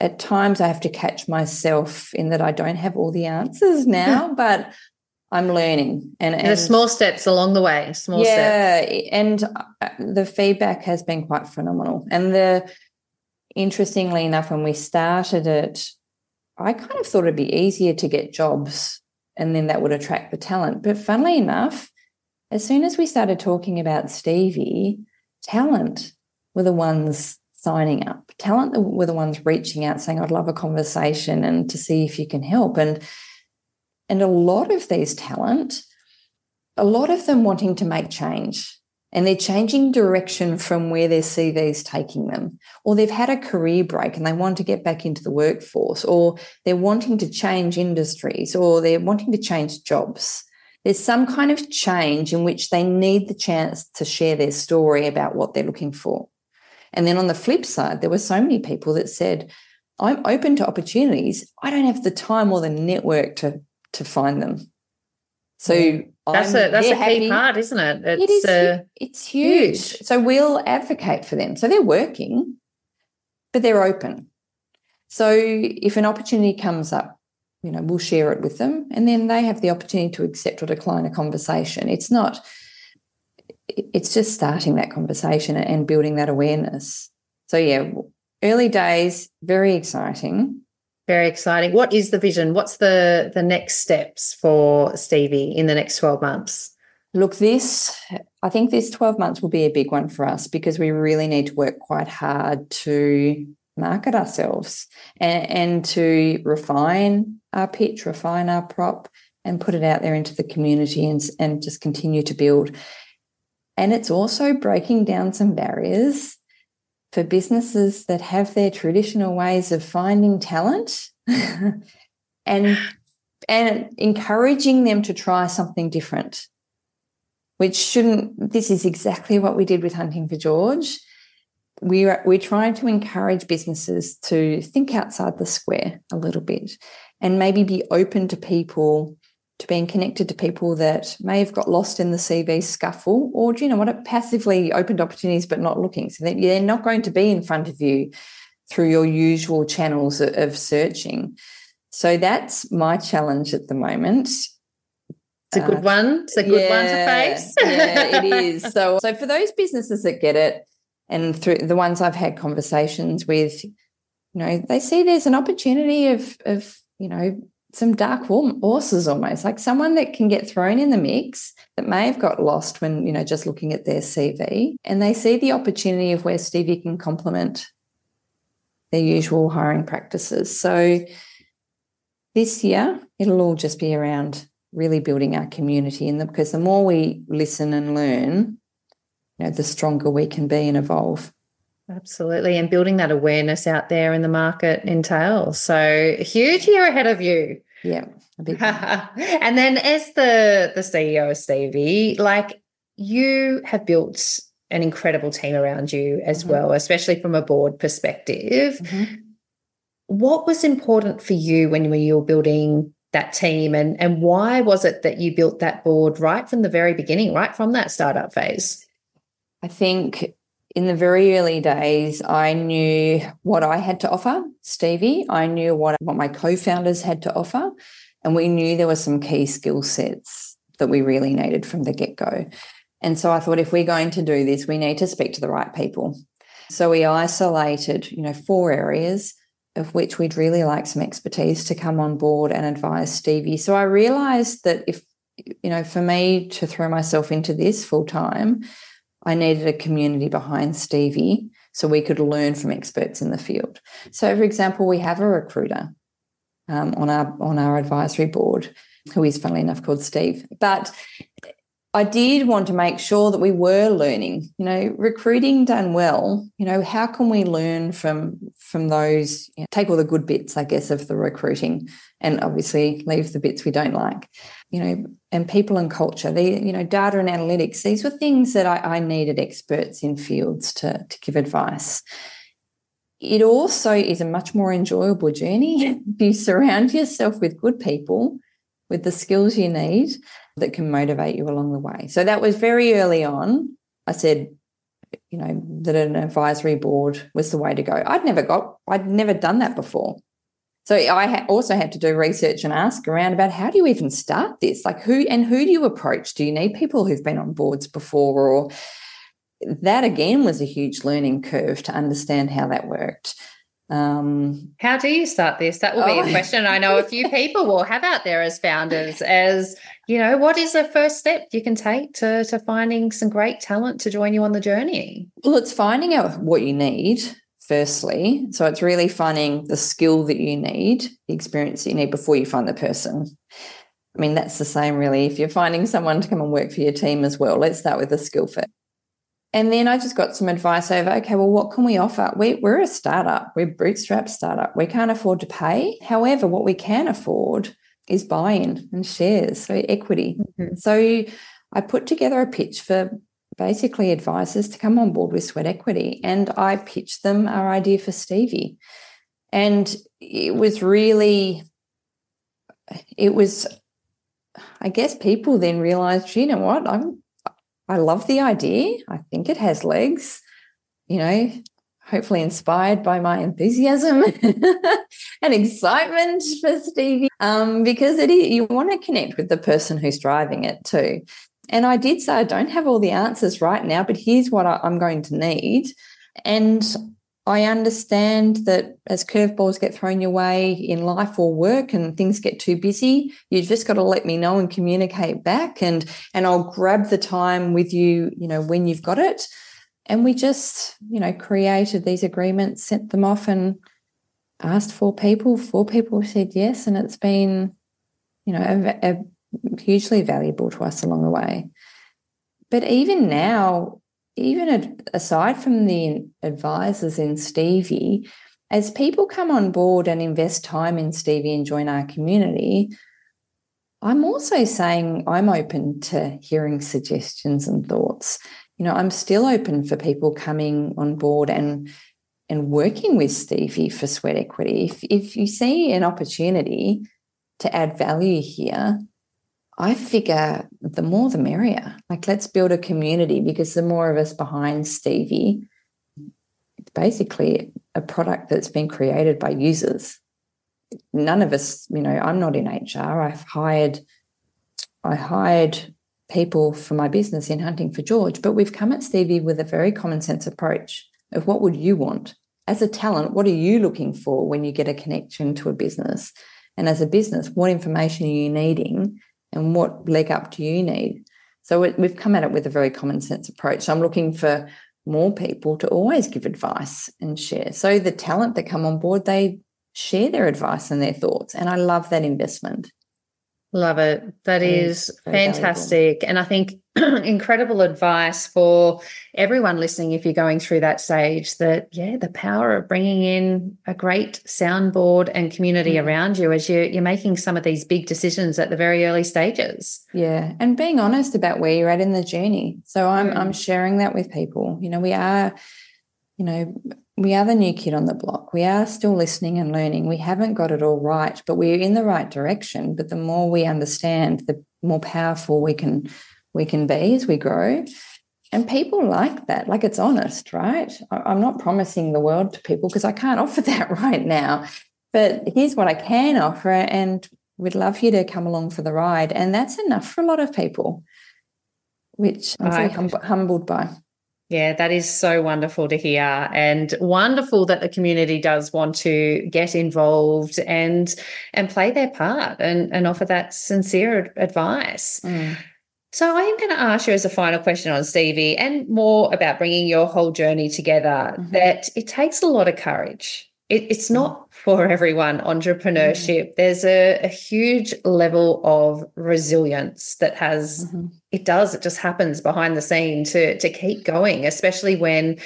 at times I have to catch myself in that I don't have all the answers now, but I'm learning. And, and, and small steps along the way, small yeah, steps. And uh, the feedback has been quite phenomenal. And the interestingly enough, when we started it, I kind of thought it'd be easier to get jobs and then that would attract the talent. But funnily enough, as soon as we started talking about Stevie, talent were the ones signing up. Talent were the ones reaching out saying, I'd love a conversation and to see if you can help. And and a lot of these talent, a lot of them wanting to make change and they're changing direction from where their CV is taking them, or they've had a career break and they want to get back into the workforce, or they're wanting to change industries, or they're wanting to change jobs. There's some kind of change in which they need the chance to share their story about what they're looking for. And then on the flip side, there were so many people that said, I'm open to opportunities. I don't have the time or the network to, to find them. So that's I'm, a that's a key happy. part, isn't it? It's, it is. Uh, it's huge. huge. So we'll advocate for them. So they're working, but they're open. So if an opportunity comes up, you know, we'll share it with them, and then they have the opportunity to accept or decline a conversation. It's not. It's just starting that conversation and building that awareness. So yeah, early days, very exciting. Very exciting. What is the vision? What's the the next steps for Stevie in the next 12 months? Look, this I think this 12 months will be a big one for us because we really need to work quite hard to market ourselves and, and to refine our pitch, refine our prop, and put it out there into the community and, and just continue to build. And it's also breaking down some barriers for businesses that have their traditional ways of finding talent and and encouraging them to try something different which shouldn't this is exactly what we did with hunting for george. We're we're trying to encourage businesses to think outside the square a little bit and maybe be open to people to being connected to people that may have got lost in the CV scuffle, or do you know what, passively opened opportunities but not looking. So that they're not going to be in front of you through your usual channels of searching. So that's my challenge at the moment. It's a good uh, one. It's a good yeah, one to face. yeah, it is. So, so for those businesses that get it, and through the ones I've had conversations with, you know, they see there's an opportunity of of you know some dark horses almost like someone that can get thrown in the mix that may have got lost when you know just looking at their cv and they see the opportunity of where stevie can complement their usual hiring practices. So this year it'll all just be around really building our community in them because the more we listen and learn you know the stronger we can be and evolve Absolutely. And building that awareness out there in the market entails. So huge year ahead of you. Yeah. and then as the the CEO of Stevie, like you have built an incredible team around you as mm-hmm. well, especially from a board perspective. Mm-hmm. What was important for you when you were building that team and and why was it that you built that board right from the very beginning, right from that startup phase? I think in the very early days, I knew what I had to offer, Stevie. I knew what, what my co founders had to offer. And we knew there were some key skill sets that we really needed from the get go. And so I thought if we're going to do this, we need to speak to the right people. So we isolated, you know, four areas of which we'd really like some expertise to come on board and advise Stevie. So I realized that if, you know, for me to throw myself into this full time, I needed a community behind Stevie so we could learn from experts in the field. So, for example, we have a recruiter um, on our on our advisory board who is, funnily enough, called Steve. But I did want to make sure that we were learning. You know, recruiting done well. You know, how can we learn from from those? You know, take all the good bits, I guess, of the recruiting, and obviously leave the bits we don't like. You know, and people and culture. The you know, data and analytics. These were things that I, I needed experts in fields to to give advice. It also is a much more enjoyable journey if you surround yourself with good people with the skills you need that can motivate you along the way. So that was very early on. I said, you know, that an advisory board was the way to go. I'd never got, I'd never done that before. So I also had to do research and ask around about how do you even start this? Like who and who do you approach? Do you need people who've been on boards before or that again was a huge learning curve to understand how that worked. Um, How do you start this? That will be oh. a question I know a few people will have out there as founders. As you know, what is the first step you can take to to finding some great talent to join you on the journey? Well, it's finding out what you need firstly. So it's really finding the skill that you need, the experience that you need before you find the person. I mean, that's the same really. If you're finding someone to come and work for your team as well, let's start with the skill fit. And then I just got some advice over, okay, well, what can we offer? We, we're a startup, we're a bootstrap startup. We can't afford to pay. However, what we can afford is buy-in and shares, so equity. Mm-hmm. So I put together a pitch for basically advisors to come on board with sweat equity. And I pitched them our idea for Stevie. And it was really, it was, I guess people then realized, you know what, I'm I love the idea. I think it has legs, you know, hopefully inspired by my enthusiasm and excitement for Stevie, um, because it is, you want to connect with the person who's driving it too. And I did say, I don't have all the answers right now, but here's what I, I'm going to need. And I understand that as curveballs get thrown your way in life or work and things get too busy, you've just got to let me know and communicate back and and I'll grab the time with you, you know, when you've got it. And we just, you know, created these agreements, sent them off and asked four people. Four people said yes. And it's been, you know, a, a hugely valuable to us along the way. But even now, even aside from the advisors in Stevie, as people come on board and invest time in Stevie and join our community, I'm also saying I'm open to hearing suggestions and thoughts. You know, I'm still open for people coming on board and and working with Stevie for sweat equity. If if you see an opportunity to add value here, I figure the more the merrier. Like, let's build a community because the more of us behind Stevie, it's basically a product that's been created by users. None of us, you know, I'm not in HR. I've hired I hired people for my business in Hunting for George, but we've come at Stevie with a very common sense approach of what would you want? As a talent, what are you looking for when you get a connection to a business? And as a business, what information are you needing and what leg up do you need? So we've come at it with a very common sense approach. So I'm looking for more people to always give advice and share. So the talent that come on board, they share their advice and their thoughts. And I love that investment. Love it. That is fantastic. Valuable. And I think incredible advice for everyone listening if you're going through that stage that, yeah, the power of bringing in a great soundboard and community mm. around you as you're, you're making some of these big decisions at the very early stages. Yeah. And being honest about where you're at in the journey. So I'm, mm. I'm sharing that with people. You know, we are, you know, we are the new kid on the block. We are still listening and learning. We haven't got it all right, but we're in the right direction. But the more we understand, the more powerful we can we can be as we grow. And people like that, like it's honest, right? I'm not promising the world to people because I can't offer that right now. But here's what I can offer, and we'd love you to come along for the ride. And that's enough for a lot of people, which I'm very hum- humbled by. Yeah, that is so wonderful to hear and wonderful that the community does want to get involved and and play their part and, and offer that sincere advice. Mm. So I am going to ask you as a final question on Stevie and more about bringing your whole journey together mm-hmm. that it takes a lot of courage. It, it's mm. not for everyone entrepreneurship mm. there's a, a, huge level of resilience that has mm-hmm. it does it just happens behind the scene to to keep going especially when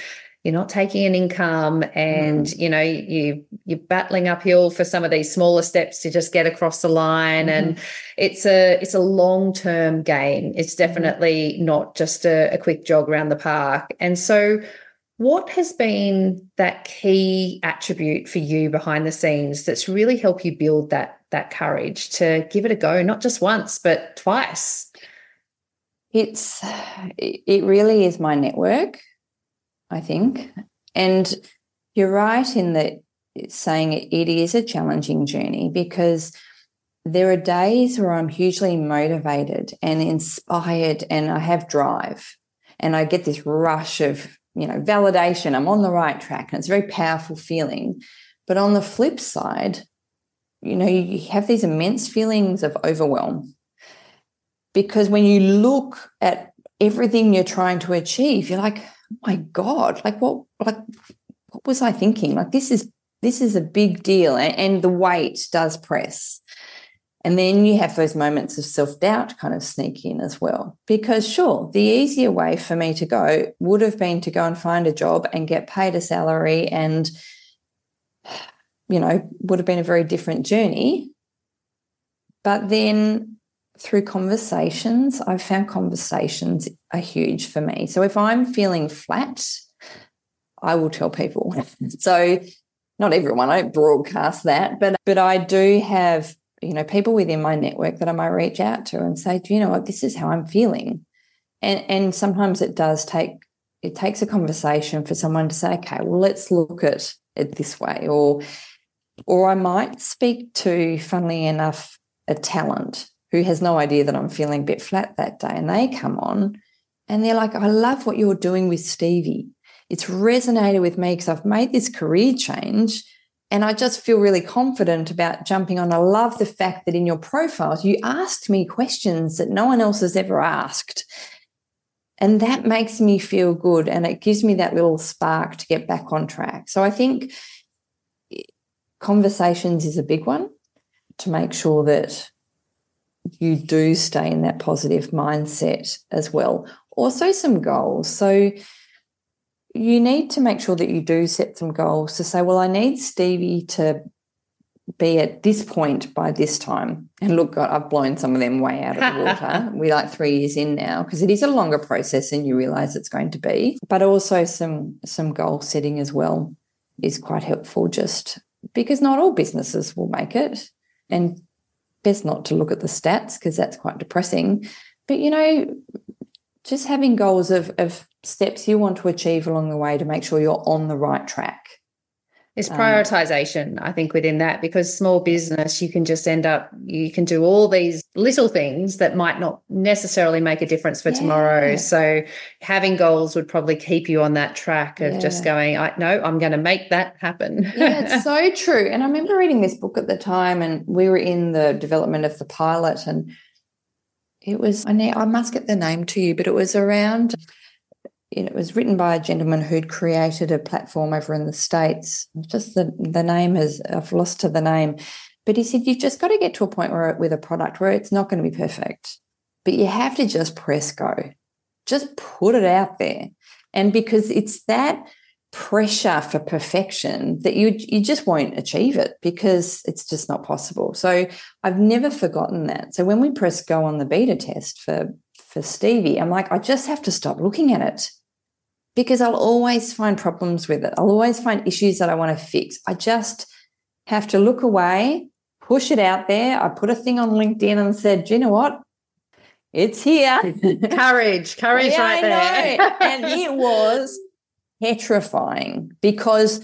you're not taking an income and mm. you know you you're battling uphill for some of these smaller steps to just get across the line mm-hmm. and it's a it's a long term game it's mm-hmm. definitely mm-hmm. not just a, a quick jog around the park and so what has been that key attribute for you behind the scenes that's really helped you build that that courage to give it a go, not just once, but twice? It's it really is my network, I think. And you're right in that saying it is a challenging journey because there are days where I'm hugely motivated and inspired and I have drive and I get this rush of you know, validation, I'm on the right track. And it's a very powerful feeling. But on the flip side, you know, you have these immense feelings of overwhelm. Because when you look at everything you're trying to achieve, you're like, my God, like what like what was I thinking? Like this is this is a big deal. And, and the weight does press. And then you have those moments of self doubt kind of sneak in as well. Because, sure, the easier way for me to go would have been to go and find a job and get paid a salary and, you know, would have been a very different journey. But then through conversations, I've found conversations are huge for me. So if I'm feeling flat, I will tell people. so not everyone, I don't broadcast that, but but I do have you know, people within my network that I might reach out to and say, do you know what, this is how I'm feeling. And and sometimes it does take it takes a conversation for someone to say, okay, well, let's look at it this way. Or or I might speak to, funnily enough, a talent who has no idea that I'm feeling a bit flat that day. And they come on and they're like, I love what you're doing with Stevie. It's resonated with me because I've made this career change and I just feel really confident about jumping on. I love the fact that in your profiles, you asked me questions that no one else has ever asked. And that makes me feel good. And it gives me that little spark to get back on track. So I think eh, conversations is a big one to make sure that you do stay in that positive mindset as well. Also, some goals. So, you need to make sure that you do set some goals to say, well, I need Stevie to be at this point by this time. And look, God, I've blown some of them way out of the water. We're like three years in now because it is a longer process than you realize it's going to be. But also some some goal setting as well is quite helpful just because not all businesses will make it. And best not to look at the stats because that's quite depressing. But you know, just having goals of, of steps you want to achieve along the way to make sure you're on the right track. It's um, prioritization, um, I think, within that, because small business, you can just end up, you can do all these little things that might not necessarily make a difference for yeah. tomorrow. So having goals would probably keep you on that track of yeah. just going, I no, I'm going to make that happen. yeah, it's so true. And I remember reading this book at the time, and we were in the development of the pilot, and it was, I, need, I must get the name to you, but it was around it was written by a gentleman who'd created a platform over in the States. Just the, the name is I've lost to the name. But he said, you've just got to get to a point where with a product where it's not going to be perfect, but you have to just press go. Just put it out there. And because it's that pressure for perfection that you you just won't achieve it because it's just not possible. So I've never forgotten that. So when we press go on the beta test for for Stevie, I'm like, I just have to stop looking at it because I'll always find problems with it. I'll always find issues that I want to fix. I just have to look away, push it out there. I put a thing on LinkedIn and said, Do you know what? It's here. courage, courage yeah, right there. and it was petrifying because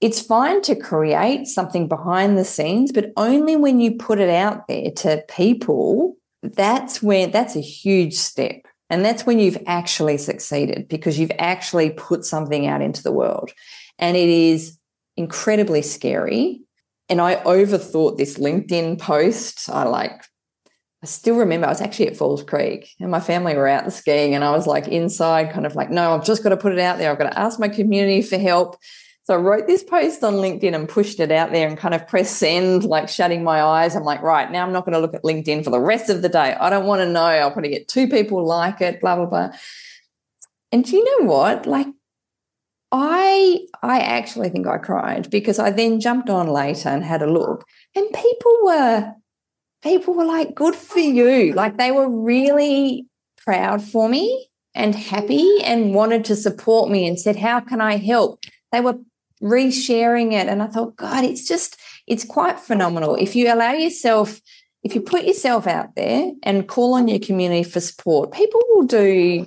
it's fine to create something behind the scenes, but only when you put it out there to people that's where that's a huge step. And that's when you've actually succeeded because you've actually put something out into the world. And it is incredibly scary. And I overthought this LinkedIn post. I like, I still remember I was actually at Falls Creek and my family were out skiing and I was like inside, kind of like, no, I've just got to put it out there. I've got to ask my community for help. So I wrote this post on LinkedIn and pushed it out there and kind of pressed send, like shutting my eyes. I'm like, right, now I'm not going to look at LinkedIn for the rest of the day. I don't want to know. I'll probably get two people like it, blah, blah, blah. And do you know what? Like, I I actually think I cried because I then jumped on later and had a look. And people were people were like, good for you. Like they were really proud for me and happy and wanted to support me and said, How can I help? They were resharing it. And I thought, God, it's just, it's quite phenomenal. If you allow yourself, if you put yourself out there and call on your community for support, people will do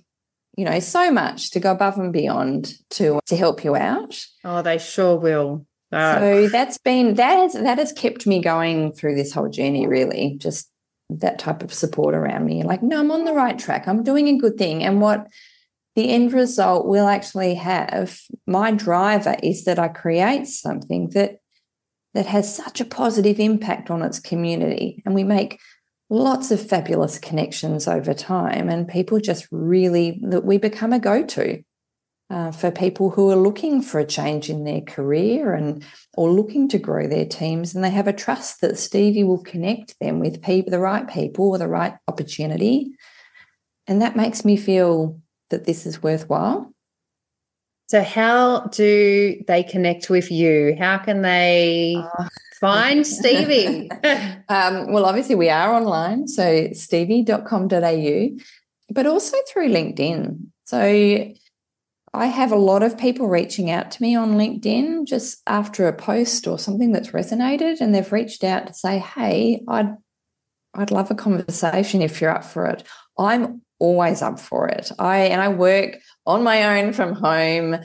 you know so much to go above and beyond to to help you out. Oh they sure will. So that's been that has that has kept me going through this whole journey really just that type of support around me. Like no i'm on the right track. I'm doing a good thing. And what the end result will actually have my driver is that I create something that that has such a positive impact on its community. And we make lots of fabulous connections over time and people just really that we become a go-to uh, for people who are looking for a change in their career and or looking to grow their teams. And they have a trust that stevie will connect them with people the right people or the right opportunity. And that makes me feel that this is worthwhile. So, how do they connect with you? How can they uh, find Stevie? um, well, obviously, we are online, so stevie.com.au, but also through LinkedIn. So, I have a lot of people reaching out to me on LinkedIn just after a post or something that's resonated, and they've reached out to say, "Hey, I'd I'd love a conversation if you're up for it." I'm always up for it. I and I work on my own from home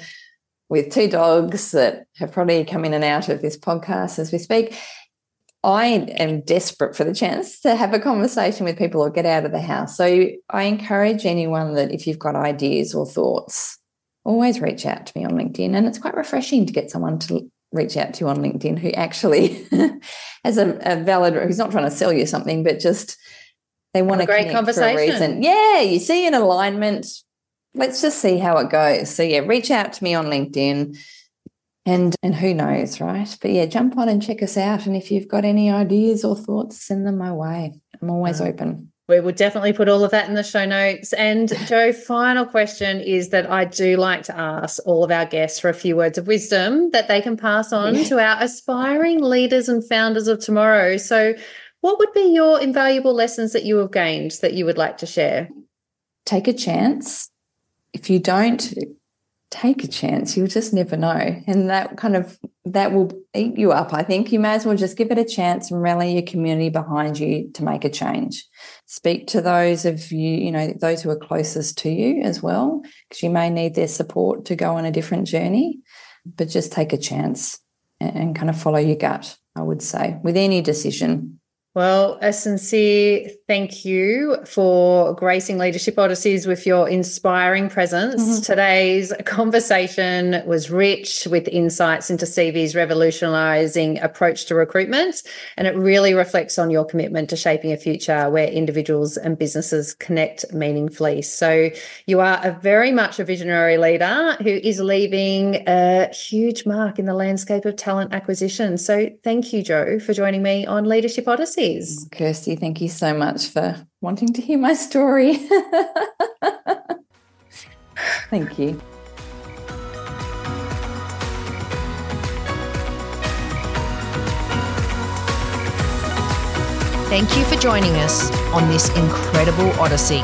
with two dogs that have probably come in and out of this podcast as we speak. I am desperate for the chance to have a conversation with people or get out of the house. So I encourage anyone that if you've got ideas or thoughts, always reach out to me on LinkedIn. And it's quite refreshing to get someone to reach out to you on LinkedIn who actually has a, a valid, who's not trying to sell you something, but just they want to get a great conversation. Yeah, you see an alignment. Let's just see how it goes. So yeah, reach out to me on LinkedIn. And and who knows, right? But yeah, jump on and check us out. And if you've got any ideas or thoughts, send them my way. I'm always open. We will definitely put all of that in the show notes. And Jo, final question is that I do like to ask all of our guests for a few words of wisdom that they can pass on yeah. to our aspiring leaders and founders of tomorrow. So what would be your invaluable lessons that you have gained that you would like to share? Take a chance. If you don't take a chance, you'll just never know. And that kind of that will eat you up. I think you may as well just give it a chance and rally your community behind you to make a change. Speak to those of you, you know, those who are closest to you as well, because you may need their support to go on a different journey. But just take a chance and, kind of follow your gut, I would say, with any decision. Well, a sincere thank you for gracing Leadership Odysseys with your inspiring presence. Mm-hmm. Today's conversation was rich with insights into Stevie's revolutionizing approach to recruitment, and it really reflects on your commitment to shaping a future where individuals and businesses connect meaningfully. So, you are a very much a visionary leader who is leaving a huge mark in the landscape of talent acquisition. So, thank you, Jo, for joining me on Leadership Odyssey. Kirsty, thank you so much for wanting to hear my story. thank you. Thank you for joining us on this incredible odyssey.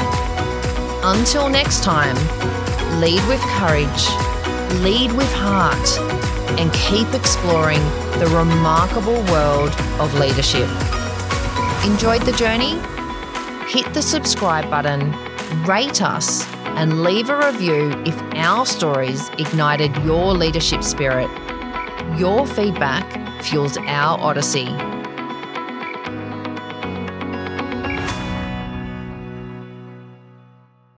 Until next time, lead with courage, lead with heart, and keep exploring the remarkable world of leadership. Enjoyed the journey? Hit the subscribe button, rate us, and leave a review if our stories ignited your leadership spirit. Your feedback fuels our odyssey.